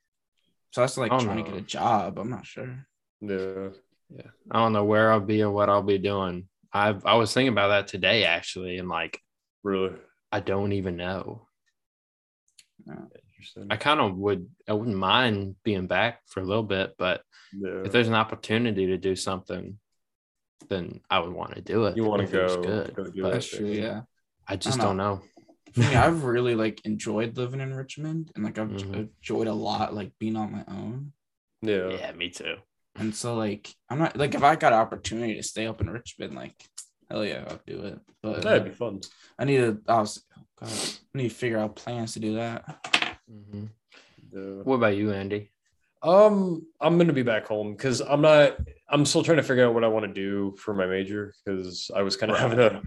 S3: so that's like
S2: Oh,
S3: trying
S2: no.
S3: to get a job. I'm not sure.
S1: Yeah.
S2: yeah, I don't know where I'll be or what I'll be doing. I I was thinking about that today actually, and like
S1: Really
S2: I don't even know.
S1: interesting.
S2: I kind of would. I wouldn't mind being back for a little bit, but
S1: yeah.
S2: if there's an opportunity to do something, then I would want to do it.
S1: You want to
S2: if it
S1: go?
S2: good.
S1: go do.
S3: That's true. Yeah.
S2: I just
S3: know.
S2: don't know.
S3: for me, I've really like enjoyed living in Richmond and like I've
S2: Mhm.
S3: enjoyed a lot like being on my own.
S1: Yeah.
S2: Yeah, me too.
S3: And so like I'm not like if I got an opportunity to stay up in Richmond, like hell yeah, I'll do it. But
S1: That'd be fun.
S3: I need to I was oh God, I need to figure out plans to do that.
S2: Mhm.
S1: Yeah.
S2: What about you, Andy?
S1: Um, I'm gonna be back home because I'm not. I'm still trying to figure out what I want to do for my major because I was kind of having a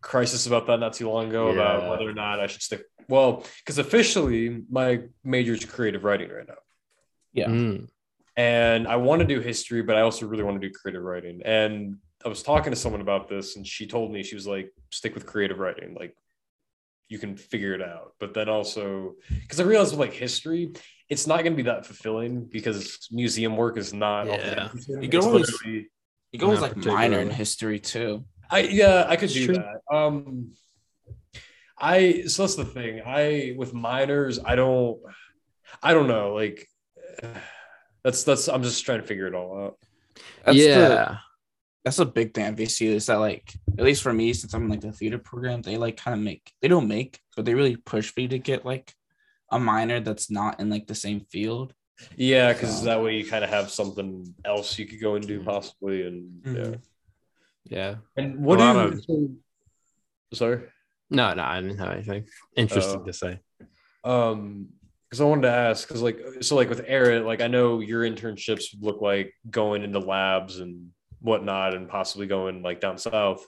S1: crisis about that not too long ago about whether or not I should stick. Well, because officially my major is creative writing right now,
S3: Yeah.
S2: Mm.
S1: and I want to do history, but I also really want to do creative writing. And I was talking to someone about this, and she told me she was like, "Stick with creative writing, like." You can figure it out, but then also because I realized with like history, it's not going to be that fulfilling because museum work is not.
S2: Yeah.
S1: interesting.
S3: You can always- You go with like minor in history too.
S1: I yeah, I could
S2: It's
S1: do
S2: true.
S1: that. Um, I so that's the thing. I with minors, I don't, I don't know. Like, that's that's. I'm just trying to figure it all out.
S3: That's the-
S2: yeah.
S3: That's a big thing at VCU is that like at least for me since I'm in like the theater program they like kind of make they don't make but they really push for you to get like a minor that's not in like the same field.
S1: Yeah, because
S3: So-
S1: that way you kind of have something else you could go and do
S2: Mhm.
S1: possibly, and yeah.
S3: Mhm.
S2: Yeah.
S1: And what
S2: A
S1: do
S2: lot
S1: you? Sorry.
S2: No, no, I didn't have anything interesting
S1: Oh.
S2: to say.
S1: Um, because I wanted to ask, because like, so like with Aaron, like I know your internships look like going into labs and whatnot, and possibly going like down south.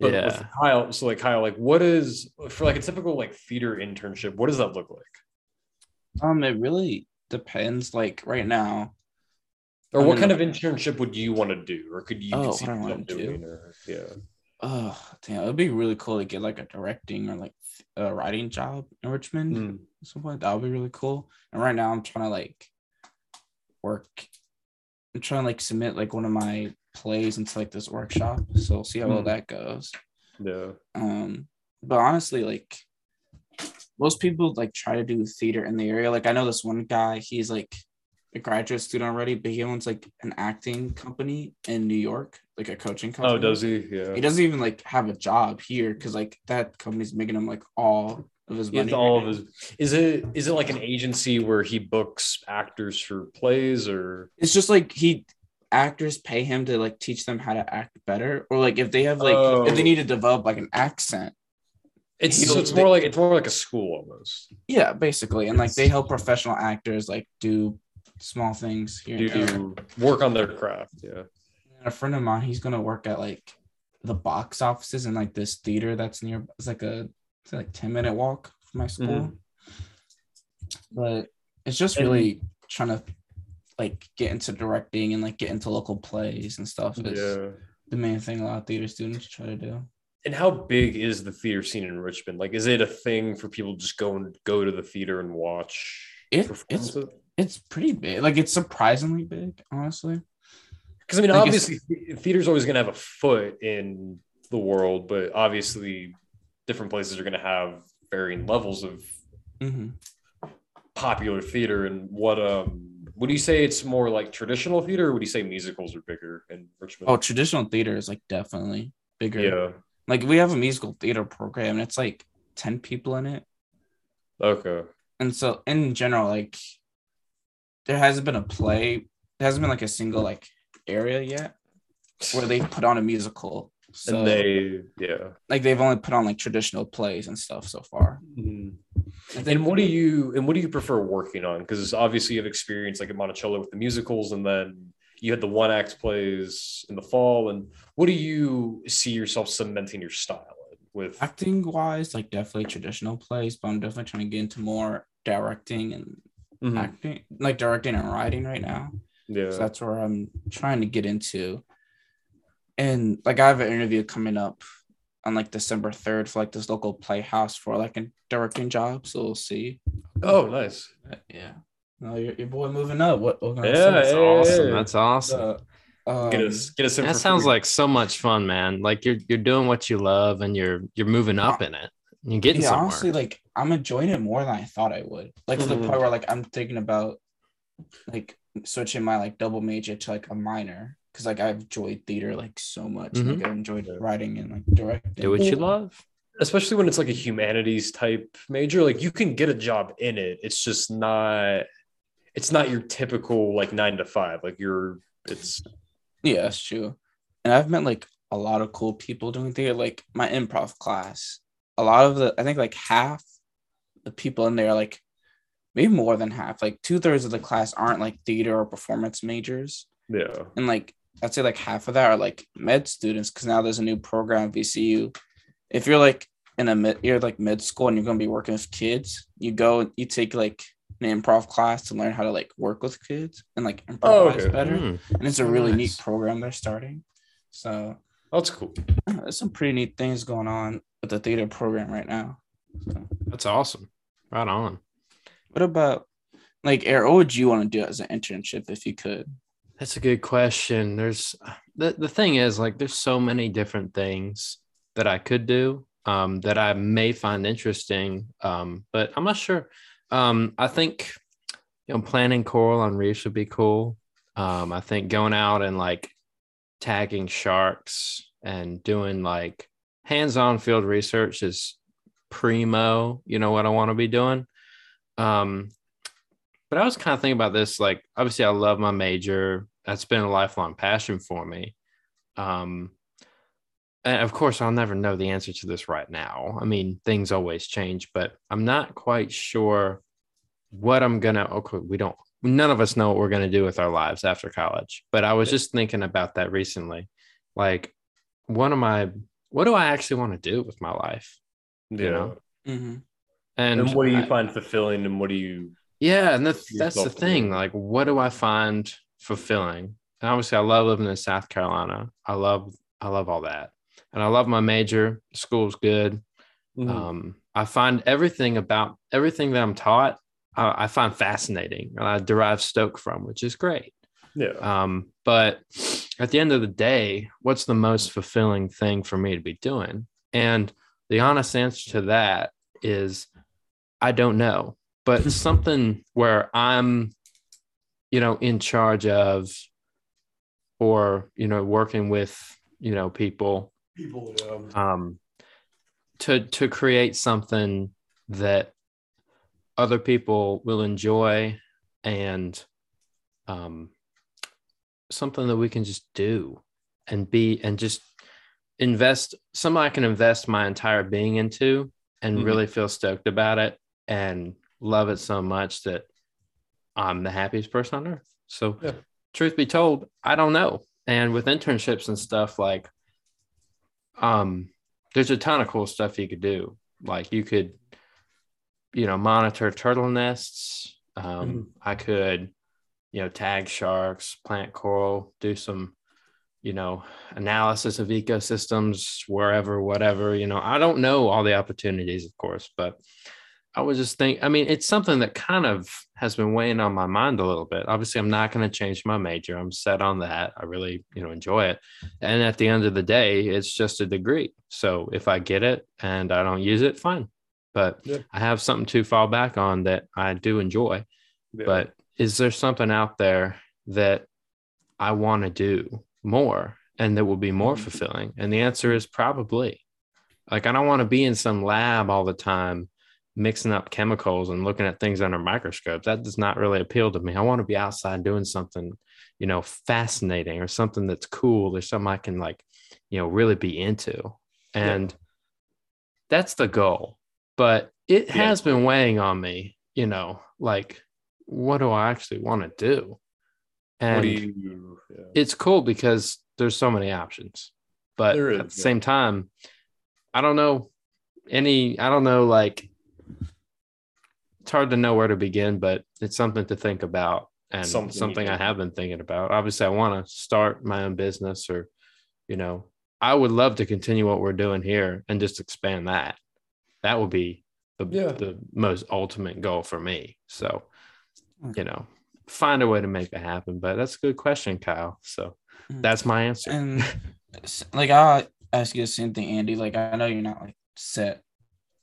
S1: But with
S2: Yeah.
S1: Kyle, so like Kyle, like what is for like a typical like theater internship? What does that look like?
S3: Um it really depends like right now
S1: Or
S3: I'm
S1: what
S3: in
S1: kind of internship would you want to do, or could you
S3: Oh,
S1: could see
S3: what I wanna do?
S1: or yeah,
S3: oh damn it'd be really cool to get like a directing or like a writing job in Richmond
S1: Mm.
S3: at some point that would be really cool. And right now I'm trying to like work I'm trying to like submit like one of my plays into like this workshop. So we'll see how well
S1: Mm.
S3: that goes.
S1: yeah,
S3: Um, but honestly, like most people like try to do theater in the area. Like I know this one guy, he's like a graduate student already, but he owns like an acting company in New York, like a coaching company.
S1: Oh, does he? Yeah.
S3: He doesn't even like have a job here because like that company's making him like all of his money.
S1: all
S3: right
S1: of his. Is it is it like an agency where he books actors for plays or?
S3: It's just like he actors pay him to like teach them how to act better, or like if they have like if
S1: Oh.
S3: they need to develop like an accent.
S1: It's so it's more like it's more like a school almost.
S3: Yeah, basically, and like they help professional actors like do small things here. and there.
S1: Do work on their craft. Yeah.
S3: And a friend of mine, he's gonna work at like the box offices in like this theater that's near. It's like a it's like ten minute walk from my school,
S1: Mhm.
S3: but it's just
S1: And-
S3: really trying to like get into directing and like get into local plays and stuff. Is
S1: Yeah.
S3: the main thing a lot of theater students try to do.
S1: And how big is the theater scene in Richmond? Like, is it a thing for people to just go and go to the theater and watch?
S3: It, it's it's pretty big. Like it's surprisingly big, honestly.
S1: Because I mean,
S3: I
S1: obviously, the- theater's always going to have a foot in the world, but obviously, different places are going to have varying levels of
S3: hmm
S1: popular theater. And what um, would you say it's more like traditional theater, or would you say musicals are bigger in Richmond?
S3: Oh, traditional theater is like definitely bigger.
S1: yeah.
S3: Like we have a musical theater program and it's like 10 people in it.
S1: Okay.
S3: And so in general, like there hasn't been a play, there hasn't been like a single like area yet where they put on a musical. So
S1: and they, yeah.
S3: like they've only put on like traditional plays and stuff so far.
S1: Mhm.
S3: I think
S1: And what do you and what do you prefer working on? Because obviously you have experience like at Monticello with the musicals, and then you had the one act plays in the fall. And what do you see yourself cementing your style with?
S3: acting wise, like definitely traditional plays, but I'm definitely trying to get into more directing and
S1: Mhm.
S3: acting, like directing and writing right now.
S1: Yeah.
S3: So that's where I'm trying to get into. And like I have an interview coming up on like December 3rd for like this local playhouse for like a directing job. So we'll see.
S1: oh, nice.
S3: But, yeah. No, your, your boy moving up. What, what
S1: Yeah.
S2: That's
S1: yeah,
S2: awesome.
S1: yeah.
S2: That's awesome.
S3: Uh,
S1: Get
S3: um,
S1: us, get us in.
S2: that sounds
S1: free.
S2: like so much fun, man. Like you're you're doing what you love and you're you're moving up in it. You're getting
S3: yeah,
S2: somewhere.
S3: honestly, like I'm enjoying it more than I thought I would. Like to the
S1: Mhm.
S3: point where like I'm thinking about like switching my like double major to like a minor because like I've enjoyed theater like so much.
S2: Mhm.
S3: Like I enjoyed writing and like directing.
S2: Do what you love.
S1: especially when it's like a humanities type major, like you can get a job in it. It's just not it's not your typical like nine to five. Like you're it's
S3: Yeah, that's true. And I've met like a lot of cool people doing theater, like my improv class. A lot of the, I think like half the people in there, like maybe more than half, like two thirds of the class aren't like theater or performance majors.
S1: yeah.
S3: And like, I'd say like half of that are like med students because now there's a new program, VCU. If you're like in a mid, you're like mid school and you're going to be working with kids, you go, you take like an improv class to learn how to like work with kids and like improvise
S1: okay.
S3: better
S2: Hmm.
S3: and it's a really neat program they're starting. So
S1: That's cool.
S3: there's some pretty neat things going on with the theater program right now. So,
S2: That's awesome. Right on.
S3: what about like Eric? What would you want to do as an internship if you could?
S2: That's a good question. There's the, the thing is like there's so many different things that I could do um, that I may find interesting, um, but I'm not sure. Um, I think you know planning coral on reefs would be cool. Um, I think going out and like tagging sharks and doing like hands-on field research is primo. You know what I want to be doing. Um, but I was kind of thinking about this. Like, obviously, I love my major. That's been a lifelong passion for me. Um, and of course, I'll never know the answer to this right now. I mean, things always change, but I'm not quite sure what I'm gonna. Okay, we don't. None of us know what we're gonna do with our lives after college. But I was just thinking about that recently. Like, what am I? What do I actually want to do with my life?
S1: Yeah.
S2: know?
S3: Mm-hmm.
S2: And,
S1: And, what do you
S2: I-
S1: find fulfilling and what do you
S2: yeah, and that's that's the thing. Like, what do I find fulfilling? And obviously, I love living in South Carolina. I love I love all that, and I love my major. School's good.
S1: Mm-hmm.
S2: Um, I find everything about everything that I'm taught. I, I find fascinating, and I derive stoke from, which is great.
S1: yeah.
S2: Um, but at the end of the day, what's the most fulfilling thing for me to be doing? And the honest answer to that is I don't know, but something where I'm, you know, in charge of or, you know, working with, you know, people
S1: People yeah.
S2: um, to to create something that other people will enjoy and um, something that we can just do and be and just invest something I can invest my entire being into and
S1: Mhm.
S2: really feel stoked about it and love it so much that I'm the happiest person on earth. So
S1: Yeah.
S2: truth be told, I don't know. And with internships and stuff like um there's a ton of cool stuff you could do. Like you could you know monitor turtle nests. Um
S1: Mhm.
S2: I could you know tag sharks, plant coral, do some you know analysis of ecosystems wherever whatever you know i don't know all the opportunities of course but i was just think i mean it's something that kind of has been weighing on my mind a little bit obviously i'm not going to change my major i'm set on that i really you know enjoy it and at the end of the day it's just a degree so if i get it and i don't use it fine but
S1: Yeah.
S2: i have something to fall back on that i do enjoy
S1: yeah.
S2: but is there something out there that I want to do more and that will be more
S1: Mhm.
S2: fulfilling? And the answer is probably. Like, I don't want to be in some lab all the time mixing up chemicals and looking at things under microscopes. That does not really appeal to me. I want to be outside doing something, you know, fascinating or something that's cool or something I can, like, you know, really be into. And that's the goal. But it
S1: Yeah.
S2: has been weighing on me, you know, like, what do I actually want to do? And
S1: you yeah.
S2: it's cool because there's so many options. But
S1: is,
S2: at the
S1: yeah.
S2: same time, I don't know any, I don't know, like, it's hard to know where to begin, but it's something to think about and
S1: Something
S2: something, I have been thinking about. Obviously, I want to start my own business or, you know, I would love to continue what we're doing here and just expand that. That would be the,
S1: Yeah.
S2: the most ultimate goal for me. So, you know, find a way to make that happen. But that's a good question, Kyle. So
S3: Mm.
S2: that's my answer.
S3: And like I'll ask you the same thing, Andy. Like I know you're not like set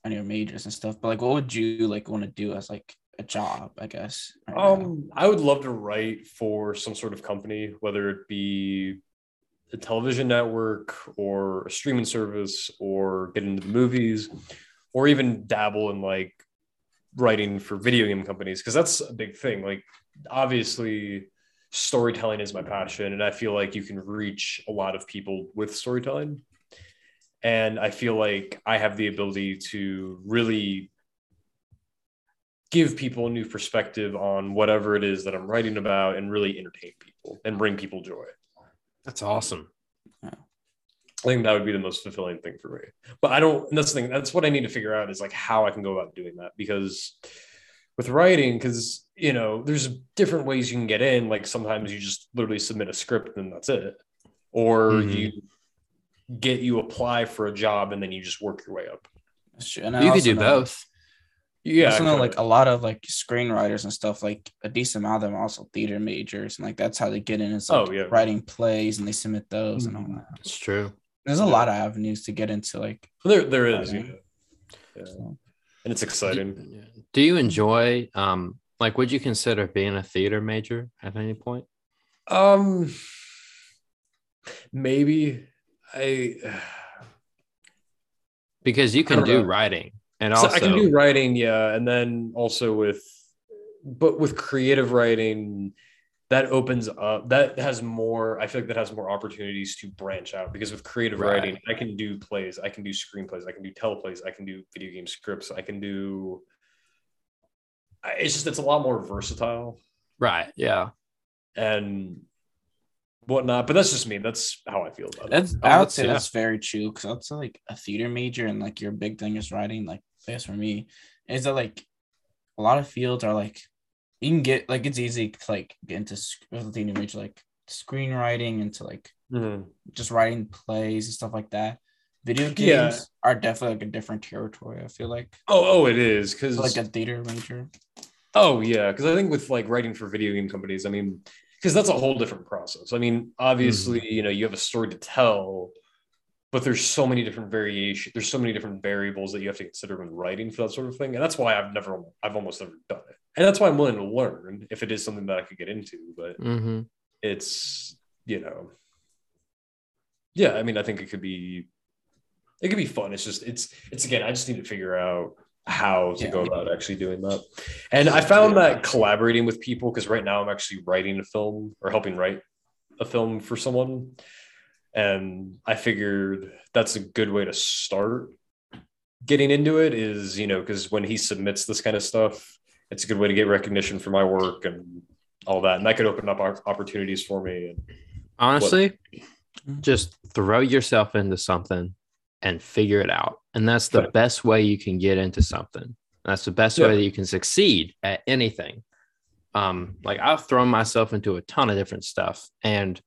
S3: on your majors and stuff, but like what would you like want to do as like a job, I guess? right now?
S1: Um, I would love to write for some sort of company, whether it be a television network or a streaming service or get into the movies or even dabble in like writing for video game companies because that's a big thing like obviously storytelling is my passion and i feel like you can reach a lot of people with storytelling and i feel like i have the ability to really give people a new perspective on whatever it is that i'm writing about and really entertain people and bring people joy
S2: That's awesome.
S1: I think that would be the most fulfilling thing for me. But I don't. That's the thing. That's what I need to figure out is like how I can go about doing that because with writing, because you know, there's different ways you can get in. Like sometimes you just literally submit a script and that's it, or
S2: Mhm.
S1: you get you apply for a job and then you just work your way up.
S3: That's true. And I
S2: you could do
S3: know-
S2: both.
S1: Yeah,
S3: I also know like a lot of like screenwriters and stuff, like a decent amount of them are also theater majors, and like that's how they get in. Is like
S1: Oh, yeah.
S3: writing plays and they submit those and all
S1: Mhm.
S3: that.
S2: It's true.
S3: There's a
S1: Yeah.
S3: lot of avenues to get into. Like,
S1: there there is,
S3: Writing.
S1: yeah. yeah.
S3: so.
S1: and it's exciting.
S2: Yeah. Do you enjoy um like would you consider being a theater major at any point?
S1: Um, maybe I.
S2: Because you can
S1: don't know.
S2: writing and
S1: So
S2: also
S1: I can do writing, yeah, and then also with, but with creative writing, that opens up. That has more. I feel like that has more opportunities to branch out because with creative
S2: Right.
S1: writing, I can do plays, I can do screenplays, I can do teleplays, I can do video game scripts, I can do. It's just it's a lot more versatile
S2: right. Yeah.
S1: and whatnot. But that's just me. That's how I feel about it.
S3: That's
S2: Oh,
S3: I would say
S2: yeah.
S3: that's very true because that's like a theater major and like your big thing is writing. Like I guess for me, is that like a lot of fields are like you can get like it's easy to like get into with a theater major like screenwriting into like
S1: Mhm.
S3: just writing plays and stuff like that. Video games
S1: Yeah.
S3: are definitely like a different territory. I feel like
S1: Oh, oh, it is because
S3: like a theater major.
S1: Oh yeah, because I think with like writing for video game companies, I mean, because that's a whole different process. I mean, obviously, you know, you have a story to tell, but there's so many different variation. There's so many different variables that you have to consider when writing for that sort of thing, and that's why I've never, I've almost never done it, and that's why I'm willing to learn if it is something that I could get into. But
S2: Mm-hmm.
S1: it's, you know, yeah. I mean, I think it could be, it could be fun. It's just, it's, it's again, I just need to figure out how to
S3: Yeah.
S1: go about actually doing that. And I found that collaborating with people, because right now I'm actually writing a film or helping write a film for someone. And I figured that's a good way to start getting into it is, you know, because when he submits this kind of stuff, it's a good way to get recognition for my work and all that. And that could open up opportunities for me. And
S2: Honestly,
S3: Mhm.
S2: just throw yourself into something and figure it out. And that's the
S1: Right.
S2: best way you can get into something. That's the best
S1: Yeah.
S2: way that you can succeed at anything. Um, like I've thrown myself into a ton of different stuff and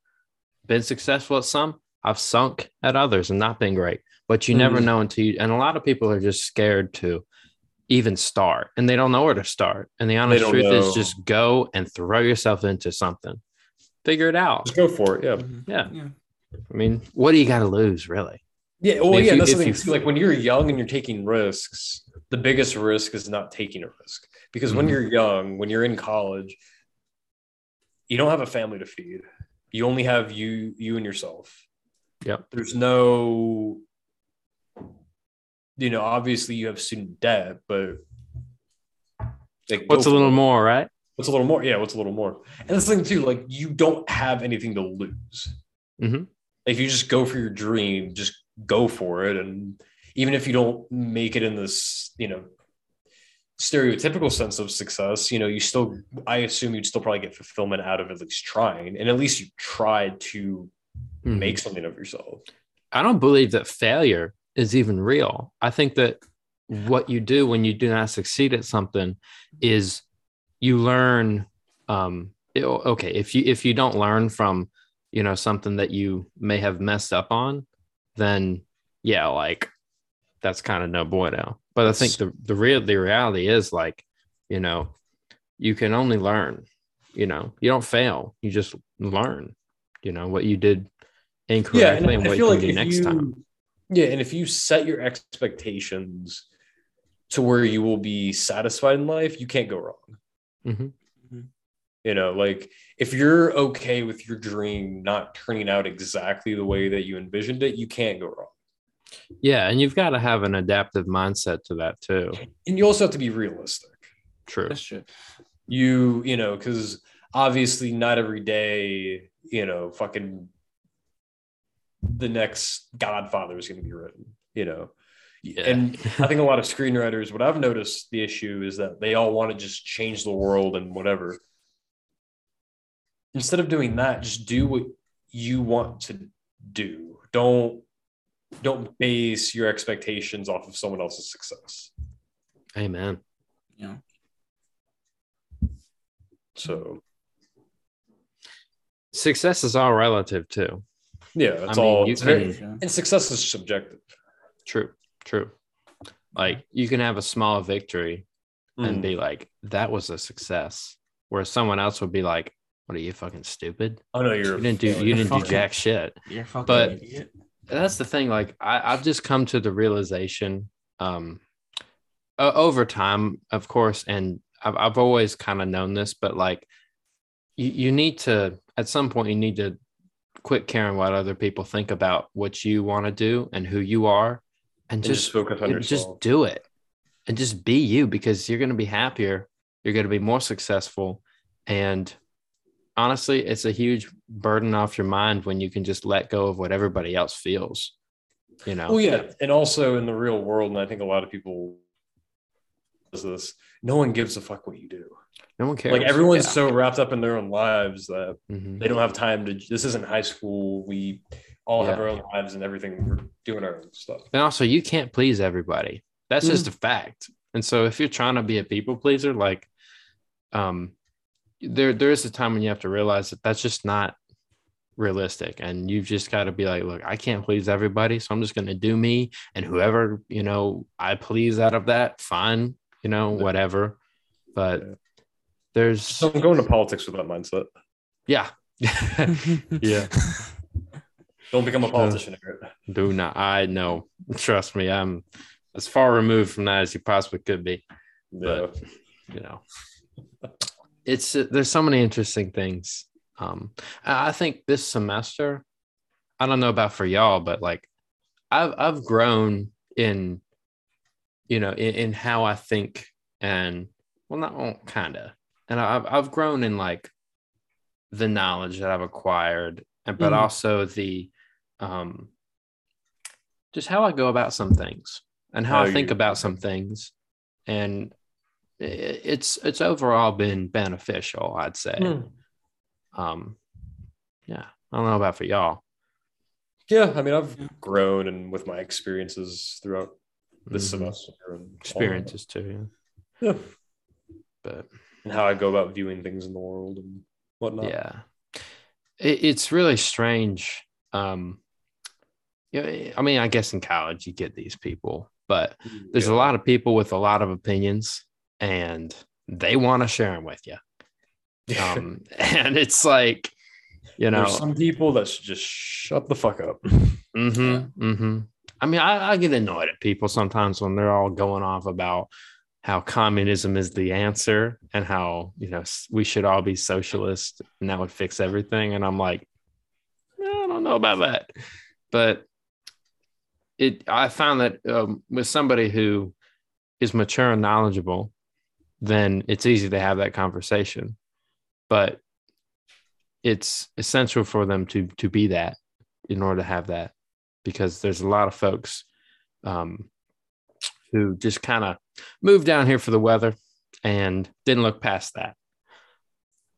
S2: been successful at some. I've sunk at others and not been great. But you never
S1: Mhm.
S2: know until you and a lot of people are just scared to even start and they don't know where to start. And the honest truth
S1: know.
S2: is just go and throw yourself into something. Figure it out.
S1: just go for it. Yeah.
S2: Yeah.
S3: Yeah.
S2: I mean, what do you got to lose, really?
S1: Yeah. Well, yeah.
S2: you-
S1: that's the thing.
S2: you-
S1: too. Like when you're young and you're taking risks, the biggest risk is not taking a risk. Because when
S2: Mhm.
S1: you're young, when you're in college, you don't have a family to feed. You only have you, you and yourself.
S2: Yeah.
S1: There's no, you know, obviously you have student debt, but like,
S2: What's a little
S1: it.
S2: more, right?
S1: What's a little more? Yeah, what's a little more? And that's the thing too. Like you don't have anything to lose.
S2: Mhm.
S1: If you just go for your dream, just go for it. And even if you don't make it in this, you know, stereotypical sense of success, you know, you still, I assume you'd still probably get fulfillment out of at least trying, and at least you tried to
S2: Mhm.
S1: make something of yourself.
S2: I don't believe that failure is even real. I think that what you do when you do not succeed at something is you learn. Um, it- okay, if you if you don't learn from you know something that you may have messed up on, then yeah, like that's kind of no bueno. But I think the the real the reality is like you know you can only learn. You know you don't fail. You just learn. You know what you did incorrectly and, what you can do next time.
S1: Yeah, and if you set your expectations to where you will be satisfied in life, you can't go wrong.
S2: Mhm.
S1: You know, like if you're okay with your dream not turning out exactly the way that you envisioned it, you can't go wrong.
S2: Yeah, and you've got to have an adaptive mindset to that too.
S1: And you also have to be realistic.
S2: True.
S3: That's true.
S1: You, you know, because obviously not every day, you know, fucking the next Godfather is going to be written, you know.
S2: Yeah.
S1: And I think a lot of screenwriters, what I've noticed the issue is that they all want to just change the world and whatever. Instead of doing that, just do what you want to do. Don't don't base your expectations off of someone else's success.
S2: Amen.
S3: Yeah.
S1: So
S2: Success is all relative too.
S1: yeah, that's
S2: I mean,
S1: all.
S2: you
S1: it's very-
S2: can-
S1: and success is subjective.
S2: True. True. Like you can have a small victory and
S1: Mm.
S2: be like, that was a success. where someone else would be like, What are you fucking stupid?
S1: Oh no, you're.
S2: You didn't do you didn't do jack shit.
S3: You're fucking
S2: But-
S3: idiot.
S2: that's the thing like I, i've just come to the realization um o- over time of course and i've, I've always kind of known this but like you, you need to at some point you need to quit caring what other people think about what you want to do and who you are and,
S1: And
S2: just,
S1: just focus on
S2: and just do it and just be you because you're going to be happier you're going to be more successful and honestly it's a huge burden off your mind when you can just let go of what everybody else feels you know
S1: Oh yeah, and also in the real world, and I think a lot of people does this. No one gives a fuck what you do.
S2: no one cares
S1: Like everyone's
S2: Yeah.
S1: so wrapped up in their own lives that
S2: Mhm.
S1: they don't have time to. This isn't high school. We all have our own lives and everything. We're doing our own stuff.
S2: and also you can't please everybody that's just a fact and so if you're trying to be a people pleaser like um there there is a time when you have to realize that that's just not realistic and you've just got to be like look i can't please everybody so i'm just going to do me and whoever you know i please out of that fine you know whatever but
S1: Yeah.
S2: there's
S1: So I'm going to politics with that mindset.
S2: yeah yeah
S1: Don't become a uh, politician. Eric.
S2: do not i know trust me i'm as far removed from that as you possibly could be
S1: Yeah.
S2: you know it's there's so many interesting things. Um i think this semester i don't know about for y'all but like i've i've grown in you know in, in how i think and well not well, kind of and i've i've grown in like the knowledge that i've acquired and but
S1: Mhm.
S2: also the um just how i go about some things and how
S1: How
S2: i think
S1: you-
S2: about some things. And it's it's overall been beneficial i'd say
S1: Hmm.
S2: um yeah i don't know about for y'all
S1: Yeah, I mean, I've grown and with my experiences throughout this
S2: Mhm.
S1: semester and
S2: experiences too yeah
S1: Yeah.
S2: but
S1: and how I go about viewing things in the world and whatnot.
S2: yeah it, it's really strange um yeah i mean i guess in college you get these people but there's a lot of people with a lot of opinions and they want to share them with you um and it's like you know
S1: There's some people that should just shut the fuck up.
S2: Mm-hmm. Mm-hmm. I mean, I, I get annoyed at people sometimes when they're all going off about how communism is the answer and how you know we should all be socialist and that would fix everything. And I'm like, "Eh, I don't know about that, but it. I found that um, with somebody who is mature and knowledgeable, then it's easy to have that conversation. But it's essential for them to to be that in order to have that because there's a lot of folks um, who just kind of moved down here for the weather and didn't look past that.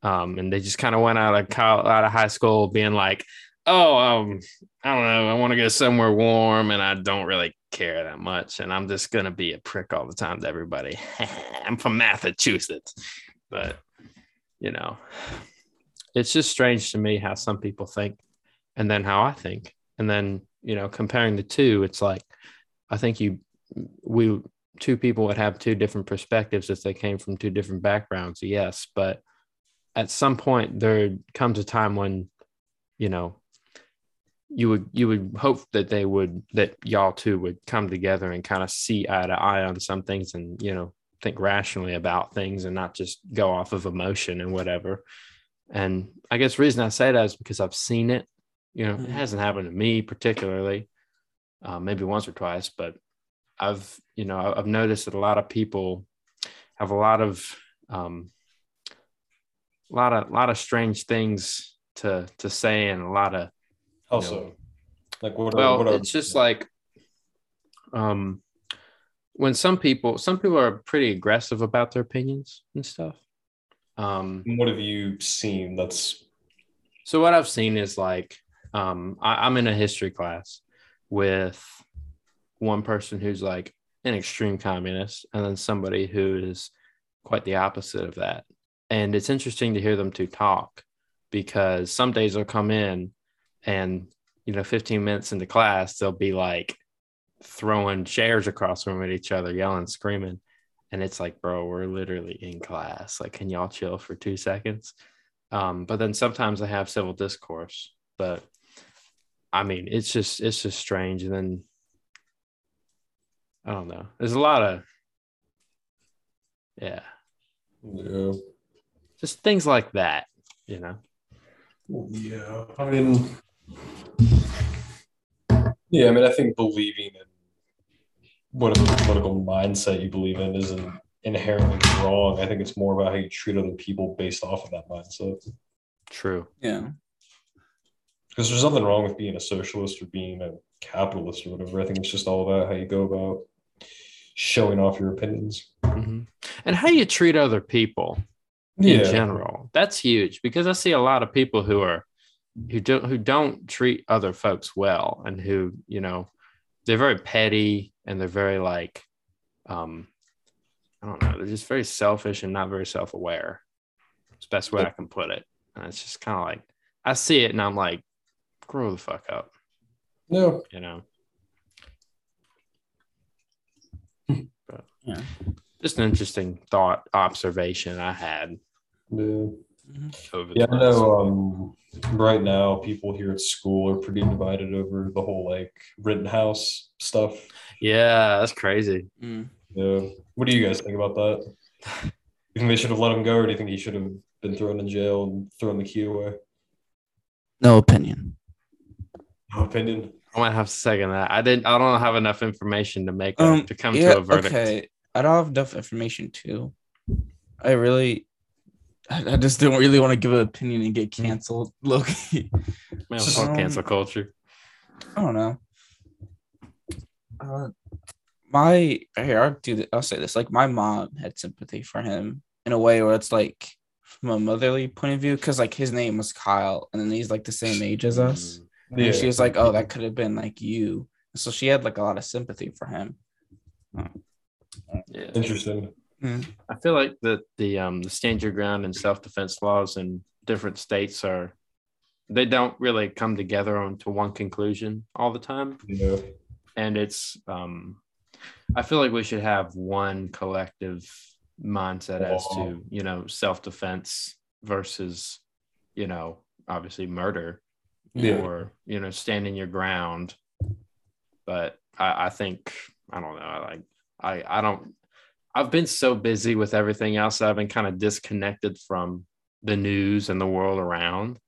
S2: Um, and they just kind of went out of college, out of high school being like, "Oh, um, I don't know, I want to go somewhere warm, and I don't really care that much, and I'm just gonna be a prick all the time to everybody. I'm from Massachusetts, but you know, it's just strange to me how some people think, and then how I think, and then you know, comparing the two, it's like I think you we two people would have two different perspectives if they came from two different backgrounds, yes, but at some point there comes a time when you know you would you would hope that they would that y'all two would come together and kind of see eye to eye on some things and you know think rationally about things and not just go off of emotion and whatever. And I guess the reason I say that is because I've seen it. You know, it
S3: Mhm.
S2: hasn't happened to me particularly, uh, maybe once or twice, but I've, you know, I've noticed that a lot of people have a lot of, um, a lot of, a lot of strange things to to say and a lot of
S1: How
S2: No.
S1: so? Like what? Are,
S2: well
S1: what are,
S2: it's just like um when some people some people are pretty aggressive about their opinions and stuff um
S1: what have you seen? That's
S2: so what i've seen is like um I, i'm in a history class with one person who's like an extreme communist and then somebody who is quite the opposite of that and it's interesting to hear them two talk because some days they'll come in and you know 15 minutes into class they'll be like throwing chairs across the room at each other yelling screaming. And it's like bro we're literally in class. Like can y'all chill for two seconds? Um, but then sometimes i have civil discourse. But i mean it's just it's just strange. And then i don't know. There's a lot of yeah.
S1: Yeah.
S2: just things like that you know?
S1: Yeah, I mean, yeah, I mean, I think believing in whatever political mindset you believe in isn't inherently wrong. I think it's more about how you treat other people based off of that mindset.
S2: true
S3: Yeah.
S1: Because there's nothing wrong with being a socialist or being a capitalist or whatever. I think it's just all about how you go about showing off your opinions.
S2: Mhm. and how you treat other people in general that's huge because i see a lot of people who are who don't who don't treat other folks well and who you know they're very petty and they're very like um i don't know they're just very selfish and not very self-aware it's the best way i can put it and it's just kind of like i see it and i'm like grow the fuck up
S1: No.
S2: you know but
S3: Yeah.
S2: just an interesting thought observation i had
S1: Yeah.
S2: over the
S1: Yeah, I
S2: last-
S1: know. Right now, people here at school are pretty divided over the whole like Rittenhouse stuff.
S2: yeah that's crazy
S3: Mm.
S1: Yeah. What do you guys think about that? You think they should have let him go, or do you think he should have been thrown in jail and thrown the key away?
S3: No opinion.
S1: No opinion.
S2: I might have to second that. I didn't. I don't have enough information to make a,
S3: Um,
S2: to come
S3: yeah,
S2: to a verdict.
S3: Okay. I don't have enough information too. I really, I I just don't really want to give an opinion and get canceled. Look,
S2: Man,
S1: Just-
S2: fuck
S3: Um,
S2: cancel culture.
S3: I don't know. Uh, my here, I'll do. th- I'll say this. Like my mom had sympathy for him in a way where it's like from a motherly point of view, because like his name was Kyle, and then he's like the same age as us.
S2: Mm,
S3: And she was like, "Oh, that could have been like you." So she had like a lot of sympathy for him.
S2: Yeah.
S1: Interesting.
S2: I feel like that the um the stand your ground and self defense laws in different states are they don't really come together onto one conclusion all the time.
S1: Yeah.
S2: and it's um i feel like we should have one collective mindset as to you know self-defense versus you know obviously murder
S1: Yeah.
S2: or you know standing your ground but i i think i don't know i like i i don't i've been so busy with everything else that i've been kind of disconnected from the news and the world around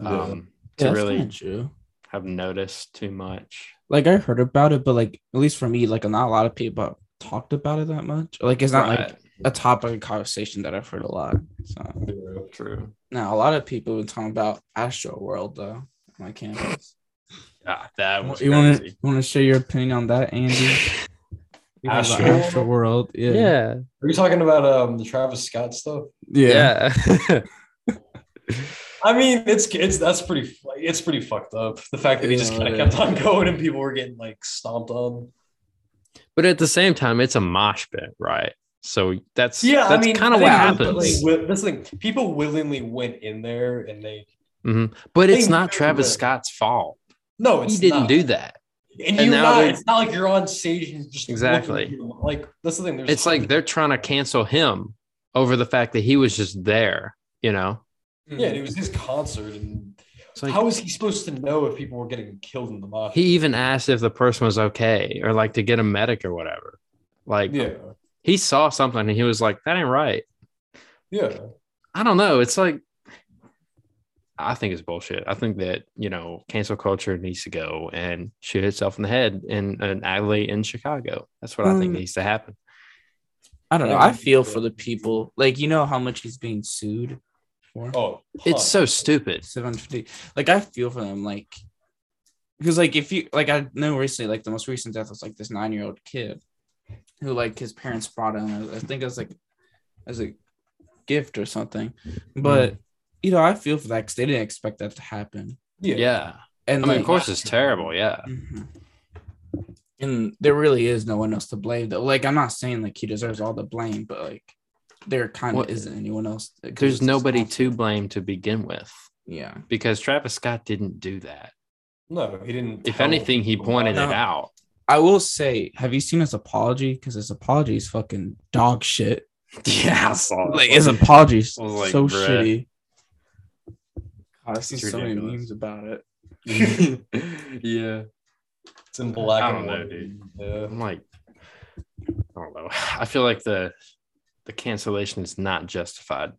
S1: Yeah.
S2: um to really
S3: true.
S2: have noticed too much
S3: Like I heard about it, but like at least for me, like not a lot of people talked about it that much. Like it's not like a topic of conversation that I've heard a lot. So
S1: Yeah.
S2: true
S3: now a lot of people have been talking about Astro World though on my campus.
S2: Ah, that was
S3: you want to you want to share your opinion on that, Andy? You know,
S1: Astro World?
S3: Astro World. Yeah.
S2: Yeah.
S1: Are you talking about um the Travis Scott stuff?
S3: Yeah.
S2: Yeah.
S1: I mean, it's it's that's pretty it's pretty fucked up. The fact that he just kind of kept on going and people were getting like stomped on.
S2: but at the same time, it's a mosh pit, right? So that's
S1: Yeah,
S2: that's
S1: I mean,
S2: kind of what
S1: think
S2: happens.
S1: Like, wi- this thing, people willingly went in there and they
S2: Mhm. But it's not Travis Scott's fault.
S1: no, it's
S2: He didn't
S1: not.
S2: do that.
S1: And,
S2: And
S1: you're not. It's not like you're on stage and just
S2: Exactly.
S1: looking at people. Like that's the thing. There's
S2: It's like they're trying to cancel him over the fact that he was just there. You know,
S1: yeah, and it was his concert, and
S2: like
S1: how is he supposed to know if people were getting killed in the mosh?
S2: he even asked if the person was okay or like to get a medic or whatever. Like
S1: yeah,
S2: he saw something and he was like, "That ain't right."
S1: Yeah.
S2: I don't know. It's like I think it's bullshit. I think that you know cancel culture needs to go and shoot itself in the head in an alley in Chicago. That's what I think
S3: Um,
S2: needs to happen.
S3: I don't know. I feel for the people. Like you know how much he's being sued for.
S1: Oh,
S2: It's
S1: huh.
S2: so stupid.
S3: 750. Like I feel for them. Like because like if you like I know recently like the most recent death was like this nine year old kid who like his parents brought him. I think it was like as a gift or something. But you know I feel for that because they didn't expect that to happen.
S1: yeah.
S2: Yeah.
S3: And
S2: I mean,
S3: like,
S2: of course, it's terrible. Yeah.
S3: Mhm. And there really is no one else to blame. Though, like I'm not saying like he deserves all the blame, but like there kind of
S2: What-
S3: isn't anyone else.
S2: There's nobody to blame to begin with
S3: Yeah.
S2: because Travis Scott didn't do that.
S1: No, he didn't.
S2: If anything, he pointed
S1: about
S2: it out.
S3: I will say, have you seen his apology? Because his apology is fucking dog shit.
S2: Yeah, I saw
S3: Like his apology is
S2: like,
S3: so
S2: bruh.
S3: shitty. I've seen so many memes about it.
S2: yeah.
S1: It's in black
S2: I don't know,
S1: white.
S2: dude.
S1: Yeah.
S2: I'm like, I don't know. I feel like the the cancellation is not justified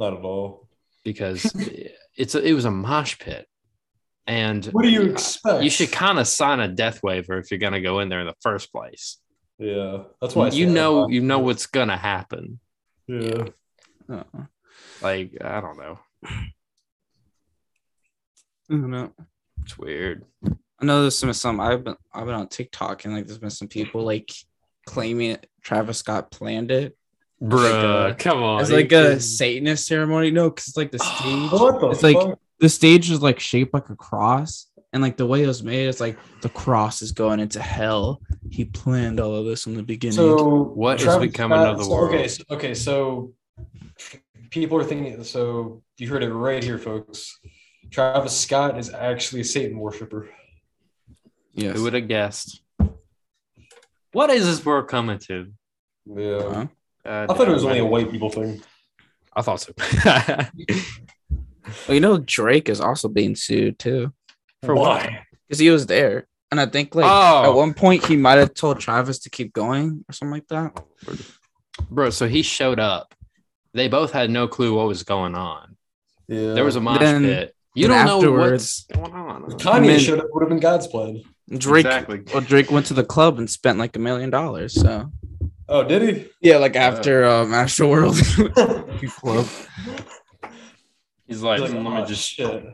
S1: Not at all.
S2: because it's a, it was a mosh pit, and
S1: What do you expect?
S2: you should kind of sign a death waiver if you're gonna go in there in the first place.
S1: Yeah. That's why
S2: you know you know what's gonna happen.
S1: Yeah.
S3: Uh-uh.
S2: Like I don't know.
S3: I don't know.
S2: It's weird.
S3: I know there's been some. I've been I've been on TikTok and like there's been some people like claiming Travis Scott planned it
S2: Bruh,
S3: a-
S2: come on. It's
S3: like a
S2: kidding?
S3: Satanist ceremony. No, because it's like the stage.
S1: What the
S3: It's like- the stage is like shaped like a cross, and like the way it was made, it's like the cross is going into hell. He planned all of this from the beginning.
S1: So
S2: What is
S1: Travis
S2: becoming
S1: Scott-
S2: of the
S1: so- Okay,
S2: world?
S1: so, okay, so people are thinking. So you heard it right here, folks. Travis Scott is actually a Satan worshiper.
S3: yes.
S2: Who would have guessed? What is this world coming to?
S1: Yeah,
S3: Huh?
S2: Uh,
S1: I thought it was only a white people thing.
S2: I thought so.
S3: Well, you know, Drake is also being sued too
S2: For what?
S1: Why?
S3: because he was there, and I think like
S2: Oh.
S3: at one point he might have told Travis to keep going or something like that.
S2: Bro, so he showed up. They both had no clue what was going on.
S1: Yeah,
S2: There was a mosh
S3: Then-
S2: pit. You
S3: then
S2: don't know what's going on.
S1: Kanye
S3: Man.
S1: showed up. Would have been God's plan.
S3: Drake,
S2: Exactly.
S3: well, Drake went to the club and spent like a million dollars. So
S1: Oh, did he?
S3: yeah, like after um, Astroworld club.
S2: He's like,
S1: He's like,
S2: let
S1: "Oh,
S2: me just
S1: shit.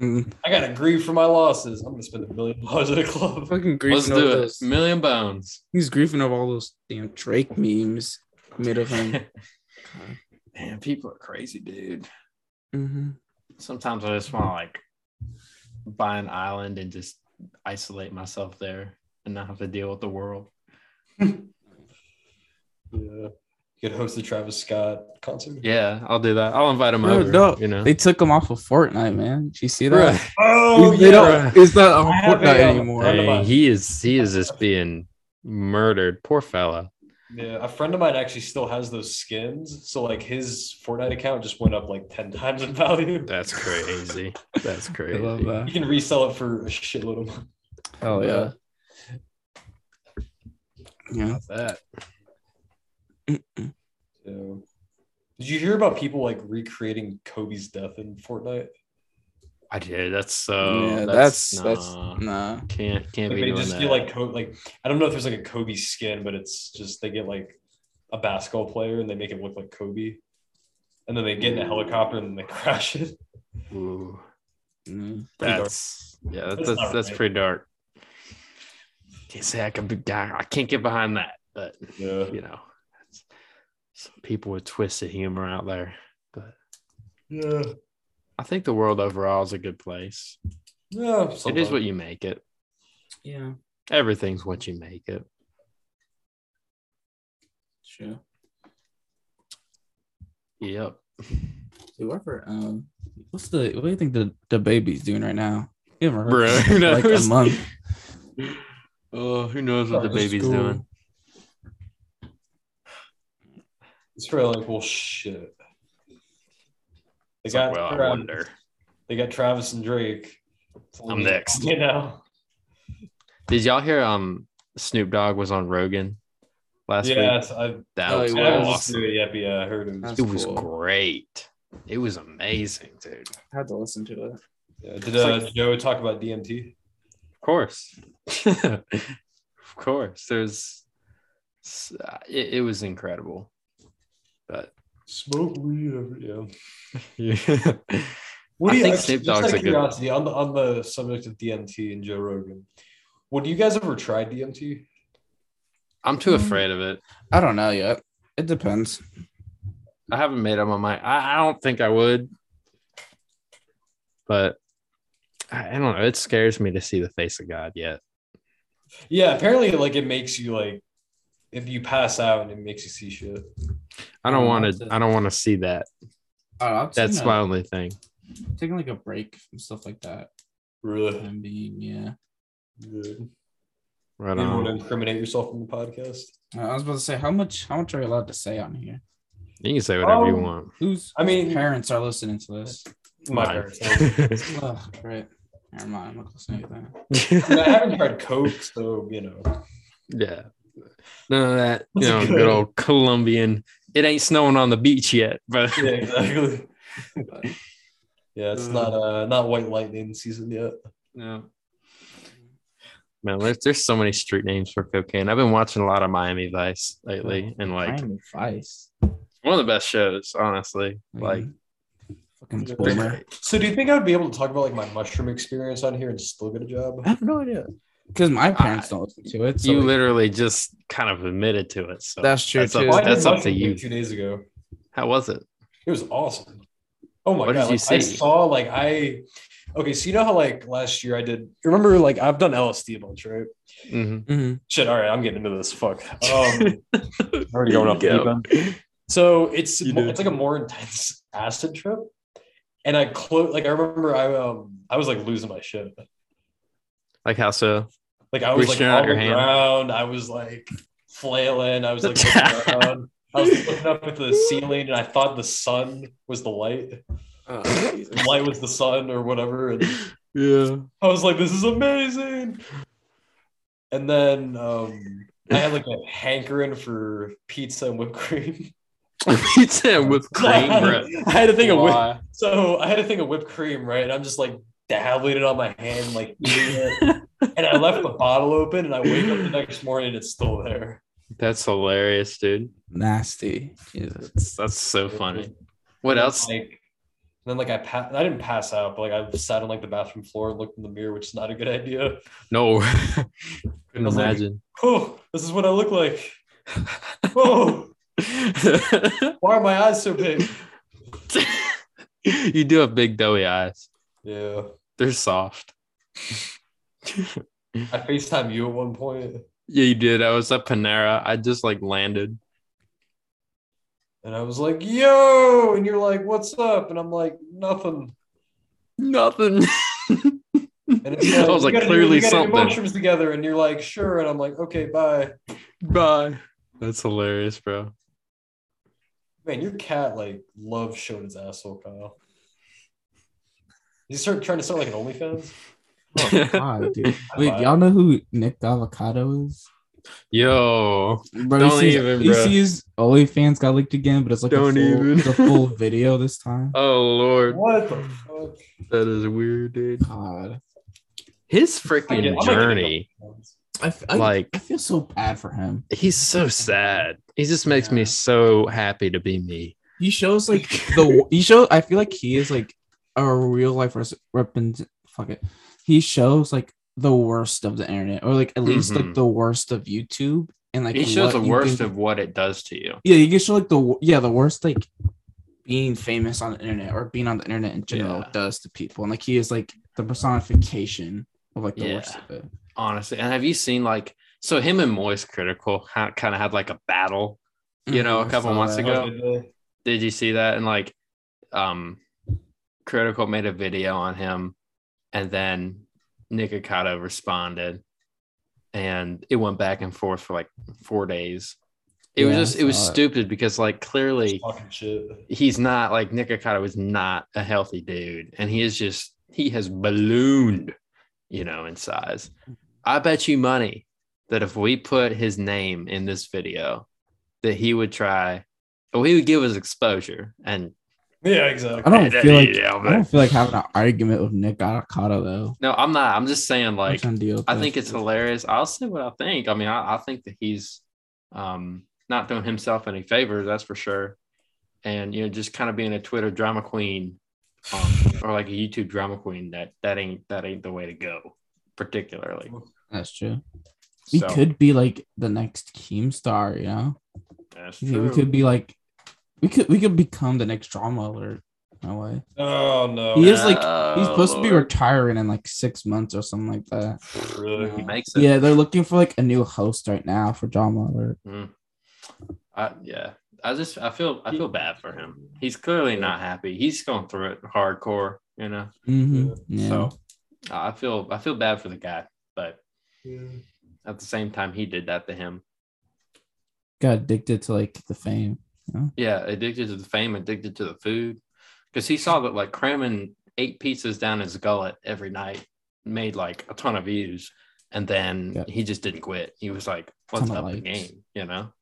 S3: Mm,
S1: I gotta grieve for my losses. I'm gonna spend a million dollars at a club.
S3: fucking
S2: let's
S3: grieving
S2: do
S3: over
S2: it.
S3: those.
S2: Million bones.
S3: He's grieving over all those damn Drake memes made of him.
S2: Man, people are crazy, dude.
S3: hmm
S2: Sometimes I just want to like buy an island and just isolate myself there and not have to deal with the world.
S1: Yeah, you could host the Travis Scott concert.
S2: Yeah, I'll do that. I'll invite him
S3: No,
S2: over.
S3: no,
S2: you know,
S3: They took him off of Fortnite, man. Did you see that?
S2: Bruh.
S1: Oh
S3: They
S1: yeah.
S3: don't- It's not on Fortnite
S1: um,
S3: anymore.
S2: Hey, he is he is just being murdered. Poor fella.
S1: Yeah, a friend of mine actually still has those skins. So like his Fortnite account just went up like ten times in value.
S2: That's crazy. That's
S3: I
S2: crazy.
S3: love
S1: You can resell it for a shitload of money.
S3: Hell yeah. Yeah.
S2: About that.
S1: Yeah. Did you hear about people like recreating Kobe's death in Fortnite?
S2: I did. That's so.
S3: yeah,
S2: that's
S3: that's that's
S2: nah.
S3: nah.
S2: can't can't
S1: Like
S2: be
S1: they
S2: doing
S1: just
S2: that.
S1: get like Kobe, like I don't know if there's like a Kobe skin, but it's just they get like a basketball player and they make it look like Kobe, and then they get in a helicopter and then they crash it.
S2: Ooh,
S3: Mm.
S1: Pretty dark.
S2: that's yeah. That's
S1: That's
S2: that's, that's
S1: right.
S2: pretty dark. Can't say I can be. I can't get behind that, but
S1: Yeah.
S2: you know, some people with twisted humor out there. But
S1: Yeah.
S2: I think the world overall is a good place.
S1: Yeah.
S2: It is what you make it.
S3: Yeah.
S2: Everything's what you make it.
S3: Sure.
S2: Yep.
S3: Whoever um what's the what do you think the, the baby's doing right now? You haven't heard
S2: Bruh, who
S3: in like a
S2: knows?
S3: month.
S2: Oh, who knows what the baby's
S3: school.
S2: doing?
S1: It's probably like, well, shit. They
S2: It's like,
S1: got
S2: well, I
S1: Travis,
S2: wonder.
S1: they got Travis and Drake. It's
S2: I'm next.
S1: You know.
S2: Did y'all hear um Snoop Dogg was on Rogan last week.
S1: Yes, I,
S2: That was
S3: it
S1: I
S3: was.
S2: awesome.
S1: to it yet, yeah, I heard it was.
S3: That's
S2: It was great. It was amazing, dude.
S3: I had to listen to it.
S1: Yeah. Did uh, Joe talk about DMT?
S2: Of course. of course. There's uh, it, it was incredible. But
S1: Smoke weed, every- yeah.
S2: yeah.
S1: What do you
S2: think
S1: actually-
S2: Snoop
S1: just out
S2: Dogg's
S1: of
S2: a good-
S1: curiosity on the on the subject of DMT and Joe Rogan? Would you guys ever try DMT?
S2: I'm too mm. afraid of it.
S3: I don't know yet. It depends.
S2: I haven't made up my mind. I, I don't think I would. But I, I don't know. It scares me to see the face of God yet.
S1: Yeah, apparently, like it makes you like if you pass out and it makes you see shit.
S2: I don't
S3: Oh,
S2: want to. I don't want to see that.
S3: I don't know, I'm
S2: That's my
S3: a,
S2: only thing.
S3: taking like a break from stuff like that.
S1: Really?
S3: And being yeah.
S1: Good.
S2: Right
S1: You don't want to
S2: on.
S1: incriminate yourself in the podcast.
S3: Uh, I was about to say how much how much are you allowed to say on here?
S2: You can say whatever you
S1: Um,
S2: want.
S3: Who's?
S1: I mean,
S3: parents are listening to this?
S1: my
S2: Mine.
S1: parents.
S3: Oh, great. Never mind. I'm not listening to that.
S1: I, mean, I haven't tried coke, so you know.
S2: yeah. None of that, you know,
S1: good.
S2: good old Colombian. It ain't snowing on the beach yet, but
S1: Yeah, exactly. Yeah, it's
S2: Uh.
S1: not uh not white lightning season yet.
S2: no. Man, there's, there's so many street names for cocaine. I've been watching a lot of Miami Vice lately, and like
S3: Miami Vice.
S2: one of the best shows, honestly. Like,
S3: fucking
S1: Yeah.
S3: boomer.
S1: So do you think I would be able to talk about like my mushroom experience on here and still get a job?
S3: I have no idea. Because my parents don't listen to it. So
S2: you
S3: like,
S2: literally just kind of admitted to it. So
S3: that's true
S2: that's
S3: too.
S2: up-
S1: Well,
S2: that's up to you.
S1: Two days ago,
S2: how was it?
S1: it was awesome. Oh my
S2: What
S1: god!
S2: did you
S1: like, I saw like I. Okay, so you know how like last year I did. Remember, like I've done LSD a bunch, right?
S2: Mhm.
S3: Mhm.
S1: Shit. All right, I'm getting into this. Fuck. Um, already going off the
S2: Go.
S1: deep end. So it's
S2: You
S1: mo- it's like a more intense acid trip, and I close like I remember I um I was like losing my shit.
S2: Like how so?
S1: Like I was like
S2: Reaching out
S1: on the
S2: hand?
S1: ground. I was like flailing. I was like looking around. I was looking up at the ceiling, and I thought the sun was the light. The light was the sun or whatever. And
S2: Yeah.
S1: I was like, "This is amazing." And then um, I had like a hankering for pizza and whipped cream.
S2: Pizza and whipped cream, bro.
S1: I had to think of whipped
S2: Why?
S1: So I had to think of whipped cream, right? And I'm just like dabbling it on my hand, like eating it. And I left the bottle open, and I wake up the next morning, and it's still there.
S2: That's hilarious, dude.
S3: Nasty. Jesus.
S2: That's, that's so funny. What
S1: And
S2: else?
S1: Like, then like I pa- I didn't pass out, but like I sat on like the bathroom floor and looked in the mirror, which is not a good idea.
S2: No.
S1: I
S2: Couldn't
S1: was like-
S2: imagine.
S1: Oh, this is what I look like. Oh, why are my eyes so big?
S2: you do have big doughy eyes.
S1: Yeah,
S2: They're soft.
S1: I Facetime you at one point,
S2: Yeah, you did. I was at Panera. I just like landed.
S1: and I was like, "Yo," and you're like, "What's up?" And I'm like, "Nothing."
S2: Nothing.
S1: And it's
S2: I was like,
S1: gotta
S2: clearly
S1: we gotta do
S2: something.
S1: mushrooms together, and you're like, "Sure," and I'm like, "Okay, bye."
S2: Bye. That's hilarious, bro.
S1: Man, your cat like loves showing his asshole, Kyle. You start trying to start like an OnlyFans.
S3: Oh, God, dude. Wait, y'all know who Nick Avocado is?
S2: Yo,
S3: Bro,
S2: Don't
S3: you
S2: even,
S3: you
S2: bro.
S3: see his OnlyFans got leaked again, but it's like
S2: Don't
S3: a full,
S2: even.
S3: it's a full video this time.
S2: oh lord,
S1: What the fuck?
S2: that is weird, dude.
S3: God,
S2: His freaking
S1: I'm
S2: journey,
S1: getting OnlyFans.
S3: I, f- I-
S2: like
S3: I feel so bad for him.
S2: he's so sad. He just makes me so happy to be me.
S3: He shows like the he show. I feel like he is like a real life res- represent. Fuck it. He shows like the worst of the internet, or like at least
S2: Mhm.
S3: like the worst of YouTube, and like
S2: He shows the worst
S3: can-
S2: of what it does to you.
S3: Yeah, you can show like the yeah the worst like being famous on the internet or being on the internet in general
S2: Yeah.
S3: does to people, and like he is like the personification of like the
S2: Yeah.
S3: worst of it.
S2: honestly. And have you seen like so him and Moist Critical kind of had like a battle, you know, a
S3: I
S2: couple months
S3: that.
S2: ago.
S1: Oh, did?
S2: Did you see that? And like, um, Critical made a video on him, and then Nick Nikocado responded, and it went back and forth for like four days. It was
S3: Yeah, I
S2: just it was
S3: it.
S2: stupid because like clearly he's not like Nick Nikocado was not a healthy dude, and he is just he has ballooned, you know, in size. I bet you money that if we put his name in this video, that he would try, or he would give us exposure. And
S1: Yeah, exactly.
S3: I don't
S2: Yeah,
S3: feel like
S2: yeah,
S3: I don't feel like having an argument with Nick Avocado though.
S2: no, I'm not. I'm just saying, like,
S3: trying to deal with
S2: I
S3: that.
S2: think it's hilarious. I'll say what I think. I mean, I, I think that he's um, not doing himself any favors, that's for sure. And you know, just kind of being a Twitter drama queen, um, or like a YouTube drama queen. That that ain't that ain't the way to go, particularly.
S3: That's true. We
S2: So,
S3: could be like the next Keemstar, you know?
S2: That's true.
S3: we could be like we could we could become the next DramaAlert. No way.
S1: Oh no.
S3: He is like he's
S2: Oh,
S3: supposed to be retiring in like six months or something like that.
S1: really.
S2: He makes it.
S3: Yeah, they're looking for like a new host right now for DramaAlert.
S2: Mm. I, yeah, I just I feel I feel bad for him. He's clearly not happy. He's going through it hardcore, you know.
S3: Mm-hmm. Yeah.
S2: So I feel I feel bad for the guy, but
S1: Yeah.
S2: at the same time, he did that to him.
S3: got addicted to like the fame.
S2: Yeah, addicted to the fame, addicted to the food, because he saw that like cramming eight pizzas down his gullet every night made like a ton of views, and then
S3: Yeah.
S2: he just didn't quit. He was like, "What's up the game?" You know.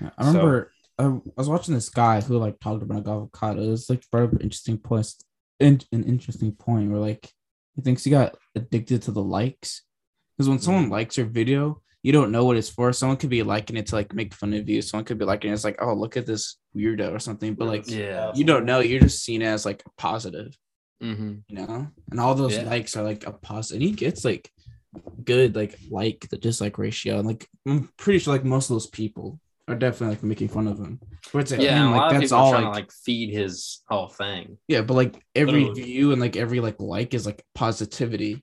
S3: Yeah, I
S2: So-
S3: remember I, I was watching this guy who like talked about avocado. It was like brought up an interesting point, in, an interesting point where like he thinks he got addicted to the likes because when
S2: Mm.
S3: someone likes your video, you don't know what it's for. Someone could be liking it to like make fun of you. Someone could be liking it as like, oh look at this weirdo or something. But like
S2: Yeah.
S3: you don't know. You're just seen as like positive,
S2: hmm
S3: you know. And all those
S2: Yeah.
S3: likes are like a positive. And he gets like good like like the dislike ratio. And like I'm pretty sure like most of those people are definitely like making fun of him. But it's
S2: Yeah,
S3: man,
S2: and a
S3: like that's all like,
S2: to like feed his whole thing.
S3: yeah, but like every
S1: Literally.
S3: view and like every like like is like positivity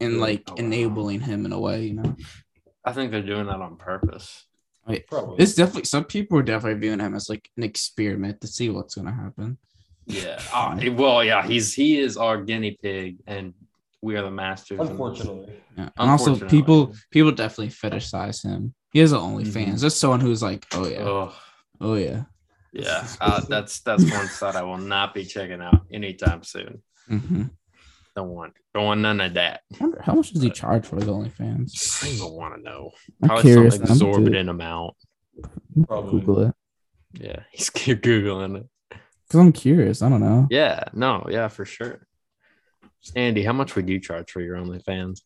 S3: and like
S2: Oh, wow.
S3: enabling him in a way, you know.
S2: I think they're doing that on purpose.
S3: Like,
S1: Probably.
S3: it's definitely some people are definitely viewing him as like an experiment to see what's gonna happen.
S2: Yeah. Oh, well, yeah. He's he is our guinea pig, and we are the masters.
S1: Unfortunately.
S3: Yeah. And also people people definitely fetishize him. He has an OnlyFans.
S2: Mhm.
S3: Just someone who's like, oh yeah,
S2: Oh,
S3: oh yeah.
S2: yeah. Uh, that's that's one side I will not be checking out anytime soon.
S3: hmm
S2: Don't want don't want none of that.
S3: I wonder how much does he charge for his OnlyFans?
S2: I don't want to know.
S3: I'm
S2: Probably
S3: curious.
S2: some
S3: I'm
S2: exorbitant amount.
S1: Probably.
S3: Google it
S2: Yeah, he's googling it.
S3: because I'm curious. I don't know.
S2: Yeah, no, yeah, for sure. Andy, how much would you charge for your OnlyFans?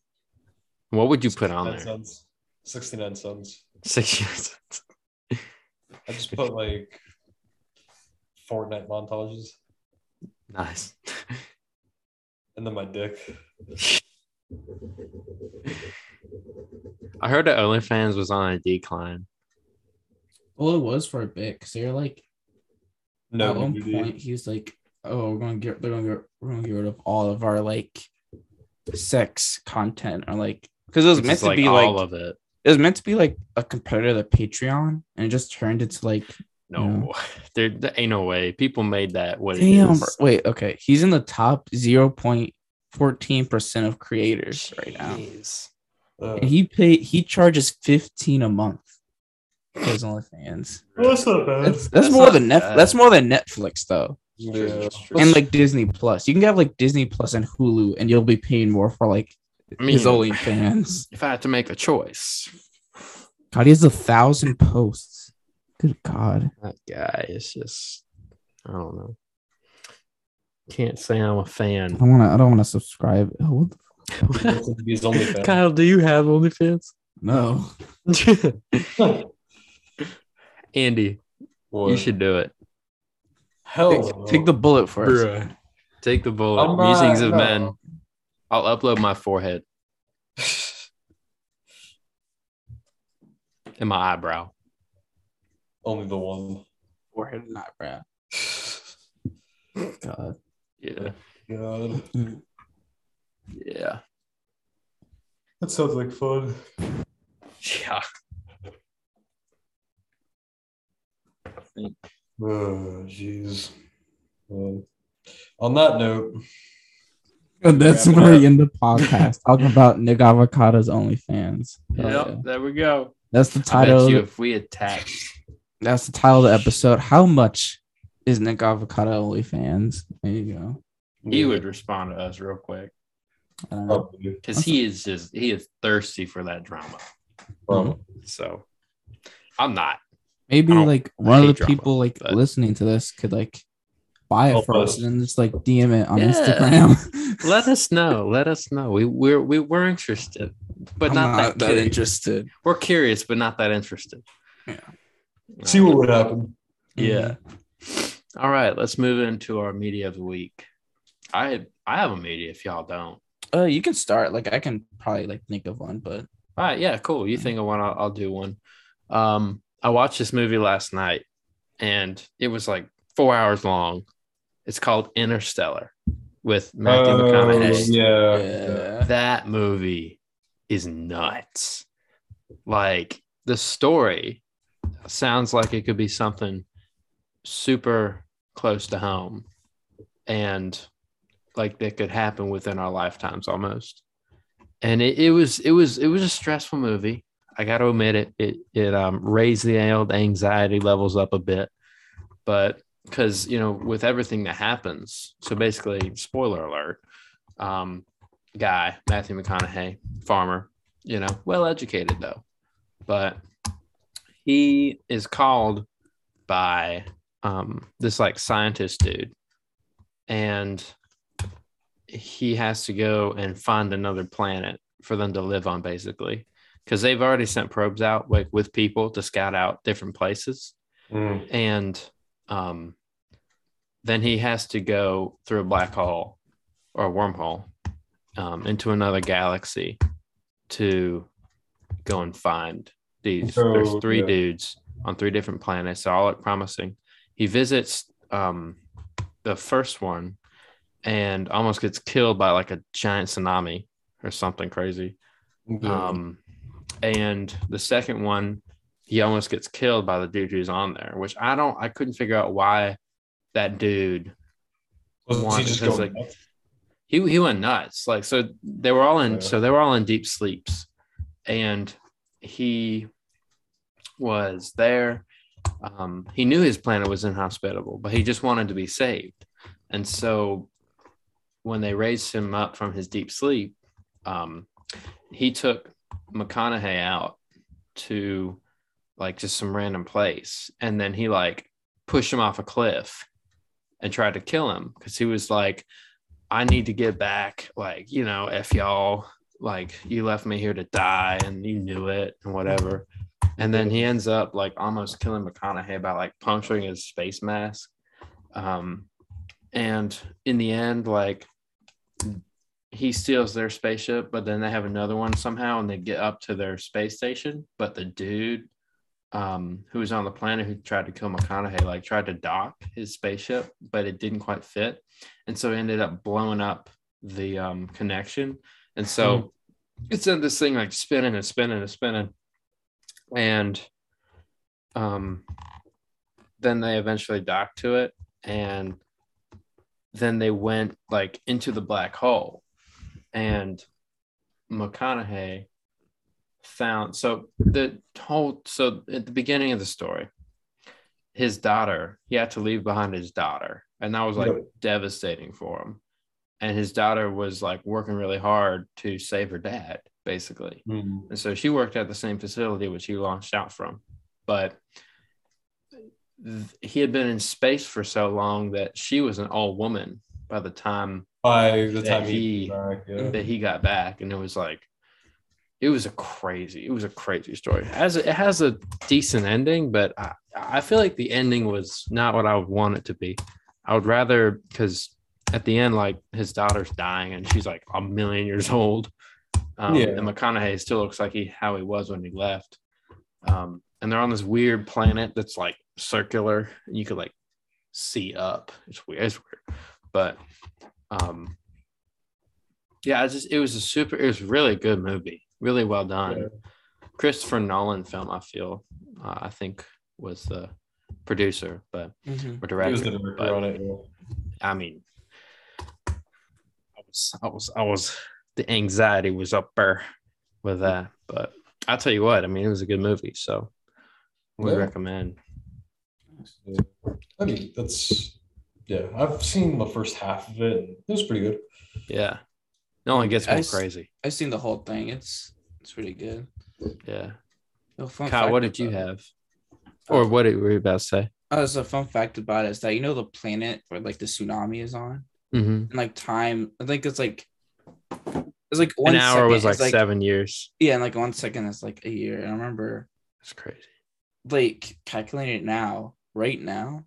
S2: What would you put on
S1: 69
S2: there?
S1: Cents. 69 cents.
S2: Six years.
S1: I just put like Fortnite montages
S2: nice.
S1: and then my dick.
S2: I heard that OnlyFans was on a decline.
S3: Well, it was for a bit because they're like
S1: No
S3: at one
S1: nudity.
S3: point he was like, "Oh, we're gonna get they're gonna get we're gonna get rid of all of our like sex content or like because it was meant
S2: is,
S3: to
S2: like
S3: be
S2: all
S3: like
S2: of it.
S3: it was meant to be like a competitor to Patreon and it just turned into like
S2: No, there, there ain't no way. People made that what it
S3: damn.
S2: is.
S3: Wait, okay, he's in the top zero point fourteen percent of creators right now,
S1: Uh,
S3: and he pay he charges fifteen a month for his OnlyFans.
S1: that's not bad.
S3: That's that's,
S2: That's
S3: more than Net.
S2: bad.
S3: That's more than Netflix though.
S1: yeah.
S2: That's true.
S3: and like Disney Plus. You can have like Disney Plus and Hulu, and you'll be paying more for like
S2: I mean,
S3: his OnlyFans.
S2: if I had to make a choice,
S3: God, he has a thousand posts. Good God.
S2: that guy is just, I don't know. Can't say I'm a fan.
S3: don't want to. I don't want to subscribe. Oh, what the f-
S1: He's only fan.
S2: Kyle, do you have OnlyFans?
S3: no.
S2: Andy, you should do it.
S1: Hell
S3: Take,
S1: no.
S3: take the bullet first.
S2: Bruh. Take the bullet.
S1: I'm not-
S2: Musings of
S1: no.
S2: men. I'll upload my forehead and my eyebrow.
S1: Only the one.
S3: Forehead and eyebrow. God.
S2: Yeah.
S1: God.
S2: Yeah.
S1: That sounds like fun.
S2: Yeah.
S1: Oh, jeez. Um, on that note,
S3: And that's where
S1: up.
S3: we end the podcast talking about Nick Avocado's OnlyFans.
S2: Yep.
S3: yeah.
S2: There we go.
S3: That's the
S2: I bet
S3: title.
S2: you if we attached
S3: That's the title of the episode. How much is Nick Avocado OnlyFans? There you go.
S2: he would respond to us real quick
S3: I don't know.
S1: probably.
S2: because he is just he is thirsty for that drama.
S1: Um,
S2: So I'm not.
S4: Maybe like one of
S2: hate
S4: the
S2: drama,
S4: people like
S2: but-
S4: listening to this could like buy it
S1: Help
S4: for us
S1: us.
S4: and then just like DM it on
S2: Yeah.
S4: Instagram.
S2: Let us know. Let us know. We we're we, we're interested, but
S4: I'm
S2: not, that, curious.
S3: interested.
S2: We're curious, but not that interested.
S3: Yeah.
S1: See what would happen.
S2: Yeah. All right, let's move into our media of the week. I I have a media if y'all don't.
S3: Uh, you can start. Like I can probably like think of one, but
S2: All right, yeah, cool. You think of one, I'll, I'll do one. Um, I watched this movie last night, and it was like four hours long. It's called Interstellar with Matthew
S1: Oh,
S2: McConaughey.
S1: yeah.
S3: yeah.
S2: That movie is nuts. Like the story sounds like it could be something super close to home, and like that could happen within our lifetimes almost. And it, it was it was it was a stressful movie. I got to admit it. It it um, raised the anxiety levels up a bit, but because you know with everything that happens, so basically, spoiler alert, um, guy Matthew McConaughey, farmer, you know, well educated though, but he is called by um, this like scientist dude, and he has to go and find another planet for them to live on, basically, because they've already sent probes out like with people to scout out different places,
S1: Mm.
S2: and um, then he has to go through a black hole or a wormhole um, into another galaxy to go and find these.
S1: So,
S2: There's three
S1: yeah.
S2: dudes on three different planets. They all look promising. He visits um, the first one and almost gets killed by like a giant tsunami or something crazy.
S1: Yeah.
S2: Um, and the second one, he almost gets killed by the dude who's on there, which I don't, I couldn't figure out why that dude
S1: Was
S2: one,
S1: he just going
S2: like,
S1: nuts?
S2: he he went nuts. Like so they were all in
S1: Yeah.
S2: so they were all in deep sleeps. And he was there. Um, he knew his planet was inhospitable, but he just wanted to be saved. And so when they raised him up from his deep sleep, um, he took McConaughey out to like just some random place. And then he like pushed him off a cliff and tried to kill him because he was like, I need to get back. Like, you know, F y'all. Like, you left me here to die and you knew it and whatever. And then he ends up like almost killing McConaughey by like puncturing his space mask. Um, and in the end, like, he steals their spaceship, but then they have another one somehow and they get up to their space station. But the dude um, who was on the planet who tried to kill McConaughey, like tried to dock his spaceship, but it didn't quite fit. And so it ended up blowing up the um, connection. And so it's in this thing like spinning and spinning and spinning. And um, then they eventually docked to it. And then they went like into the black hole. And McConaughey found so the whole so at the beginning of the story his daughter he had to leave behind his daughter and that was like devastating for him and his daughter was like working really hard to save her dad basically
S1: Mm.
S2: and so she worked at the same facility which he launched out from but th- he had been in space for so long that she was an old woman by the time
S1: By the
S2: that
S1: time he,
S2: he-
S1: back, yeah.
S2: that he got back and it was like it was a crazy it was a crazy story it has a, it has a decent ending but I, I feel like the ending was not what i would want it to be i would rather because at the end like his daughter's dying and she's like a million years old um,
S1: Yeah.
S2: and mcconaughey still looks like he how he was when he left um, and they're on this weird planet that's like circular and you could like see up it's weird it's weird but um yeah, it's just it was a super it was really good movie. Really well done.
S1: Yeah.
S2: Christopher Nolan film, I feel. Uh, I think was the producer, but or
S1: He was the director
S2: but,
S1: on it. yeah.
S2: I mean was I was I was the anxiety was up there with that. But I'll tell you what, I mean it was a good movie, so we
S1: Yeah.
S2: recommend.
S1: I mean, that's yeah. I've seen the first half of it. And it was pretty good.
S2: Yeah. It only gets more
S3: s-
S2: crazy.
S3: I've seen the whole thing. It's it's pretty good.
S2: Yeah.
S3: A fun
S2: Kyle,
S3: fact
S2: what did you
S3: about it-
S2: have? Or what did- were you about to say?
S3: Uh, oh, so a fun fact about it is that you know the planet where like the tsunami is on,
S2: hmm
S3: and like time, I think it's like it's like one
S2: An hour was
S3: second
S2: like, seven years.
S3: Yeah, and like one second is like a year. And I remember
S2: That's crazy.
S3: like calculating it now, right now,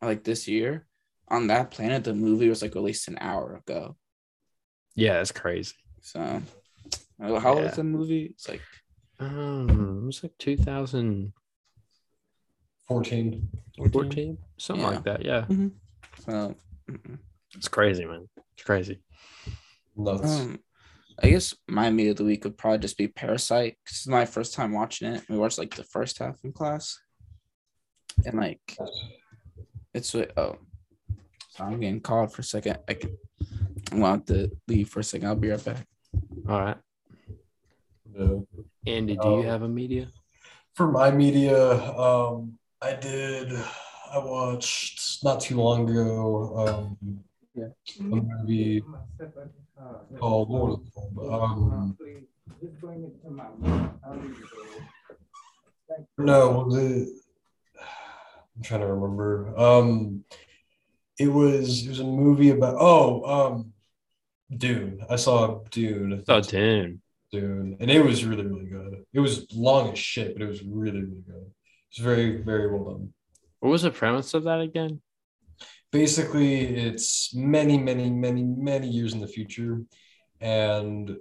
S3: like this year, on that planet, the movie was like released an hour ago.
S2: Yeah, that's crazy.
S3: So, uh, how old
S2: Yeah.
S3: is the movie? It's like
S2: Um, it was like 2014,
S1: 14.
S2: something
S3: Yeah.
S2: like that. Yeah,
S3: so. mm-mm.
S2: It's crazy, man. It's crazy.
S1: Nuts.
S3: Um, I guess my media of the week would probably just be Parasite. This is my first time watching it. We watched like the first half in class, and like it's what oh, so I'm getting called for a second. I can. I want to leave for a second. I'll be right back.
S2: All right,
S1: Yeah.
S2: Andy, do
S1: Oh.
S2: you have a media?
S1: For my media, um, I did. I watched not too long ago. Um,
S3: Yeah.
S1: a movie called what was it? Um, no, was it? I'm trying to remember. Um, it was it was a movie about oh um, Dune. I saw Dune.
S2: Oh, Dune.
S1: Dune, and it was really really good. It was long as shit, but it was really really good. It's very very well done.
S2: What was the premise of that again?
S1: Basically it's many many many many years in the future and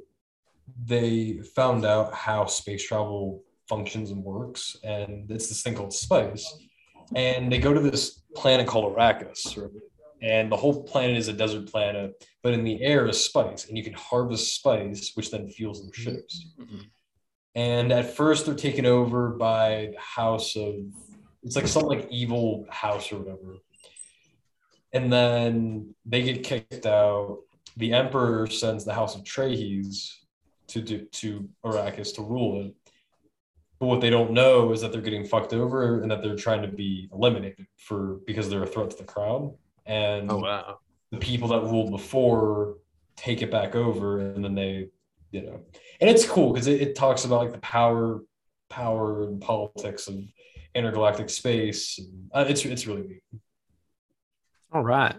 S1: they found out how space travel functions and works and it's this thing called spice and they go to this planet called arrakis right? and the whole planet is a desert planet but in the air is spice and you can harvest spice which then fuels their ships and at first they're taken over by the house of it's like some like evil house or whatever and then they get kicked out. The emperor sends the house of Atreides to do to Arrakis to rule it. But what they don't know is that they're getting fucked over and that they're trying to be eliminated for because they're a threat to the crown. And
S2: Oh wow.
S1: the people that ruled before take it back over and then they you know and it's cool because it, it talks about like the power power and politics of intergalactic space and, uh, it's it's really neat
S2: All right.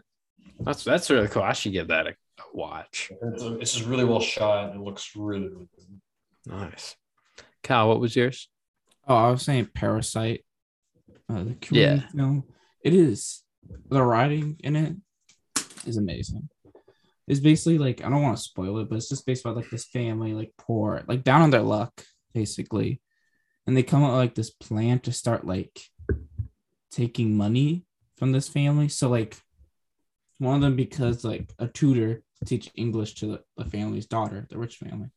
S2: That's that's really cool. I should give that a, a watch.
S1: It's, it's just really well shot. It looks really, really good.
S2: Nice. Kyle, what was yours?
S3: Oh, I was saying Parasite. Uh, the
S2: Yeah.
S3: Film. It is the writing in it is amazing. It's basically like I don't want to spoil it, but it's just based about like this family, like poor, like down on their luck, basically. And they come up with like this plan to start like taking money from this family. So like one of them because like a tutor to teach English to the, the family's daughter, the rich family.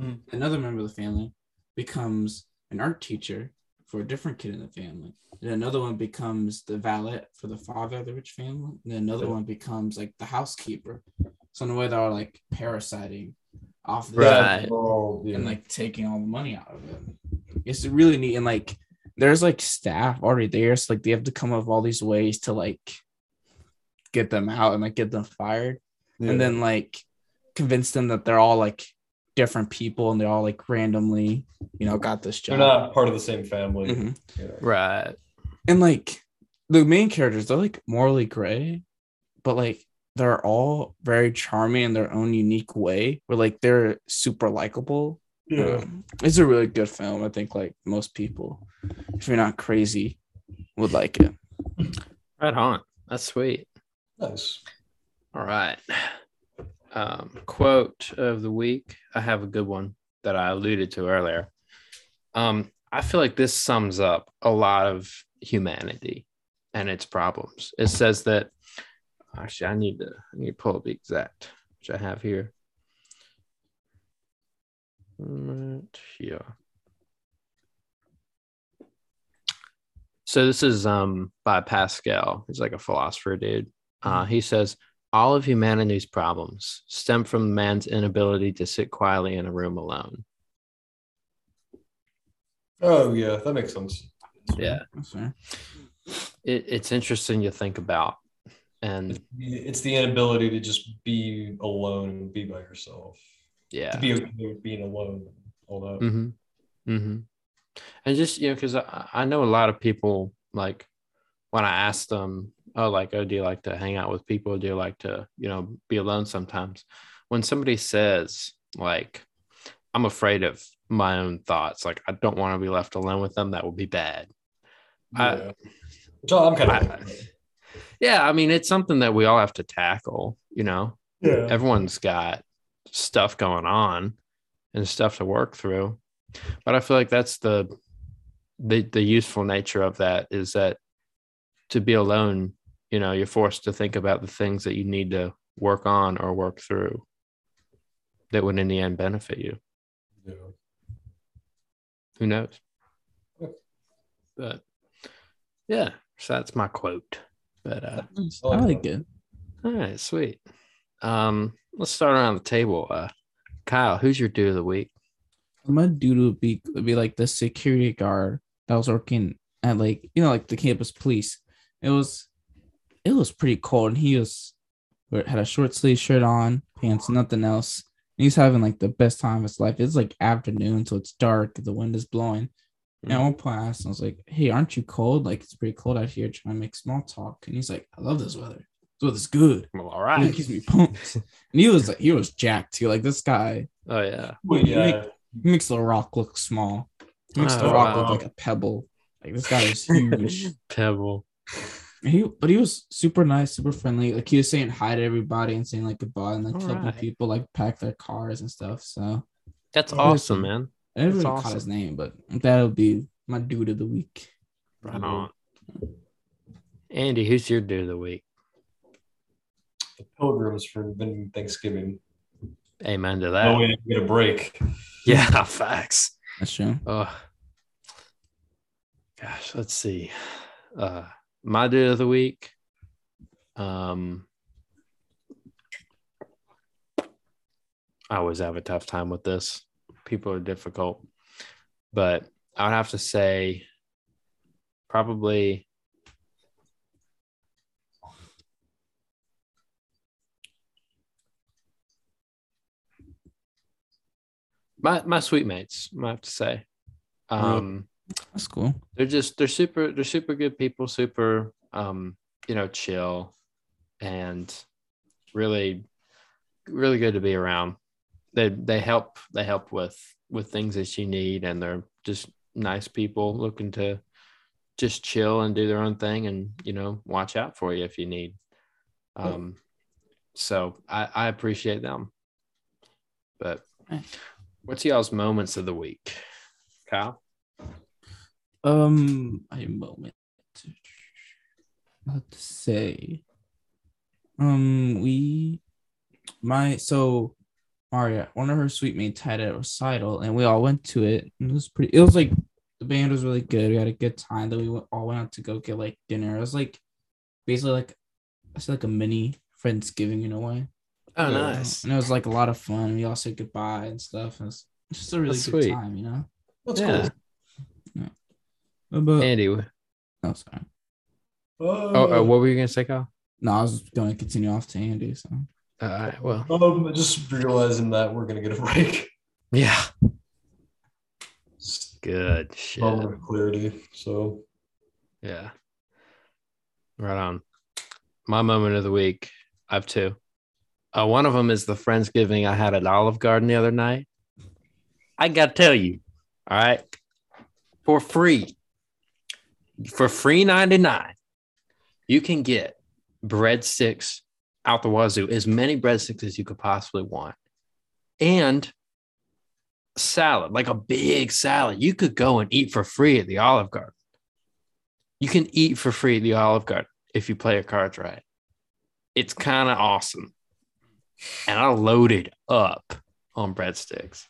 S1: Mm.
S3: Another member of the family becomes an art teacher for a different kid in the family. And another one becomes the valet for the father of the rich family. And then another one becomes like the housekeeper. So in a way they're like parasiting off the
S2: Right.
S3: And like taking all the money out of it. It's really neat. And like there's like staff already there. So like they have to come up with all these ways to like get them out and like get them fired.
S1: Yeah.
S3: And then like convince them that they're all like different people and they're all like randomly, you know, got this job.
S1: they're not part of the same family.
S3: Mhm.
S1: Yeah.
S2: Right.
S3: And like the main characters, they're like morally gray, but like they're all very charming in their own unique way. Where like they're super likable.
S1: Yeah.
S3: Um, it's a really good film. I think like most people, if you're not crazy, would like it.
S2: Right on. That's sweet.
S1: Nice.
S2: All right. Um, quote of the week. I have a good one that I alluded to earlier. Um, I feel like this sums up a lot of humanity and its problems. It says that actually I need to I need to pull up the exact which I have here. Right here. So this is um by Pascal. He's like a philosopher dude. Uh, he says all of humanity's problems stem from man's inability to sit quietly in a room alone.
S1: Oh yeah, that makes sense.
S2: Yeah. It, it's interesting to think about. And
S1: It's the, it's the inability to just be alone and be by yourself.
S2: Yeah.
S1: To be okay with being alone. That.
S2: Mm-hmm. Mm-hmm. And just you know, because I, I know a lot of people like when I ask them, oh, like, oh, do you like to hang out with people? Do you like to, you know, be alone sometimes? When somebody says, like, I'm afraid of my own thoughts, like, I don't want to be left alone with them, that would be bad. I-
S1: Yeah. I'm kind
S2: I- Yeah. I mean, it's something that we all have to tackle, you know?
S1: Yeah.
S2: everyone's got stuff going on and stuff to work through but i feel like that's the the the useful nature of that is that to be alone you know you're forced to think about the things that you need to work on or work through that would in the end benefit you
S1: Yeah.
S2: who knows but yeah so that's my quote but uh
S3: Nice.
S1: I
S3: I
S1: like
S3: like it.
S2: all right sweet um let's start around the table uh kyle who's your dude of the week
S3: My dude would be would be like the security guard that was working at like you know like the campus police. It was it was pretty cold and he was had a short sleeve shirt on, pants, nothing else. And he's having like the best time of his life. It's like afternoon, so it's dark, the wind is blowing. And at one point I asked him, I was like, Hey, aren't you cold? Like it's pretty cold out here trying to make small talk. And he's like, I love this weather. This weather's good.
S2: well all
S3: It
S2: right
S3: keeps me pumped. and he was like he was jacked too. Like this guy
S2: oh yeah oh,
S1: Well,
S3: You
S1: yeah.
S3: make- he makes the rock look small. He makes oh, the
S2: Oh,
S3: rock
S1: wow.
S3: look like a pebble. Like this guy is huge.
S2: pebble
S3: And he, but he was super nice, super friendly. Like he was saying hi to everybody and saying like goodbye, and like helping
S2: Alright.
S3: people like pack their cars and stuff. So
S2: that's
S1: Oh,
S2: awesome man
S3: I never
S2: That's
S3: really caught his name, but that'll be my dude of the week.
S2: right on andy who's your dude of the week
S1: The pilgrims for been Thanksgiving.
S2: amen to that.
S1: No
S2: that
S1: way to get a break.
S2: yeah facts
S3: That's true.
S2: Oh, gosh, let's see. Uh, my dude of the week. Um, I always have a tough time with this. People are difficult, but I would have to say probably. My my suite mates, I have to say. Um,
S3: That's cool.
S2: they're just they're super they're super good people super um you know chill and really really good to be around. They they help they help with with things that you need and they're just nice people looking to just chill and do their own thing and you know watch out for you if you need um so i i appreciate them. But what's y'all's moments of the week kyle
S3: Um, a moment. What to say? Um, we, my so Maria, one of her suite mates had a recital, and we all went to it. It was pretty. It was like the band was really good. We had a good time. Then we went, all went out to go get like dinner. It was like basically like I like a mini friendsgiving in a way.
S2: Oh
S1: Yeah.
S2: nice
S3: And it was like a lot of fun. We all said goodbye and stuff. It was just a really
S2: That's
S3: good
S2: sweet.
S3: time, you know.
S1: That's
S2: Yeah.
S1: cool.
S3: What about?
S2: andy
S3: oh, sorry.
S2: Oh, uh, what were you gonna say, Kyle?
S3: No, I was going to continue off to Andy. So
S2: All right. Well,
S1: Um, just realizing that we're gonna get a break.
S2: yeah.
S1: Just
S2: Good shit.
S1: moment of clarity. So
S2: Yeah. Right on. My moment of the week. I have two. Uh, one of them is the Friendsgiving I had at Olive Garden the other night. I got to tell you, all right, for free, for free 99, you can get breadsticks out the wazoo, as many breadsticks as you could possibly want, and salad, like a big salad. You could go and eat for free at the Olive Garden. You can eat for free at the Olive Garden if you play your cards right. It's kind of awesome. And I loaded up on breadsticks.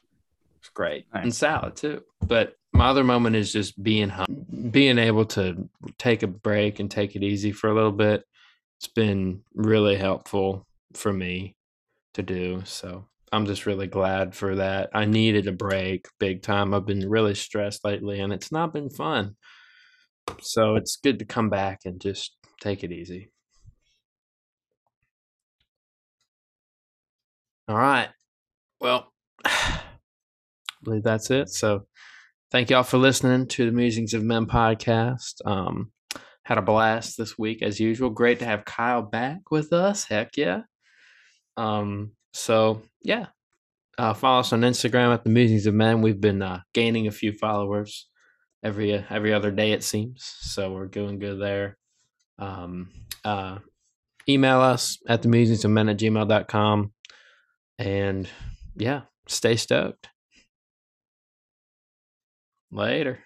S2: It's great.
S5: Nice.
S2: And salad too. But my other moment is just being home, being able to take a break and take it easy for a little bit. It's been really helpful for me to do. So I'm just really glad for that. I needed a break big time. I've been really stressed lately and it's not been fun. So it's good to come back and just take it easy. All right. Well, I believe that's it. So thank y'all for listening to the Musings of Men podcast. Um, had a blast this week as usual. Great to have Kyle back with us. Heck yeah. Um, so yeah, uh, follow us on Instagram at the Musings of Men. We've been uh, gaining a few followers every uh, every other day it seems. So we're doing good there. Um, uh, email us at the musings of men at gmail.com. And yeah, stay stoked. Later.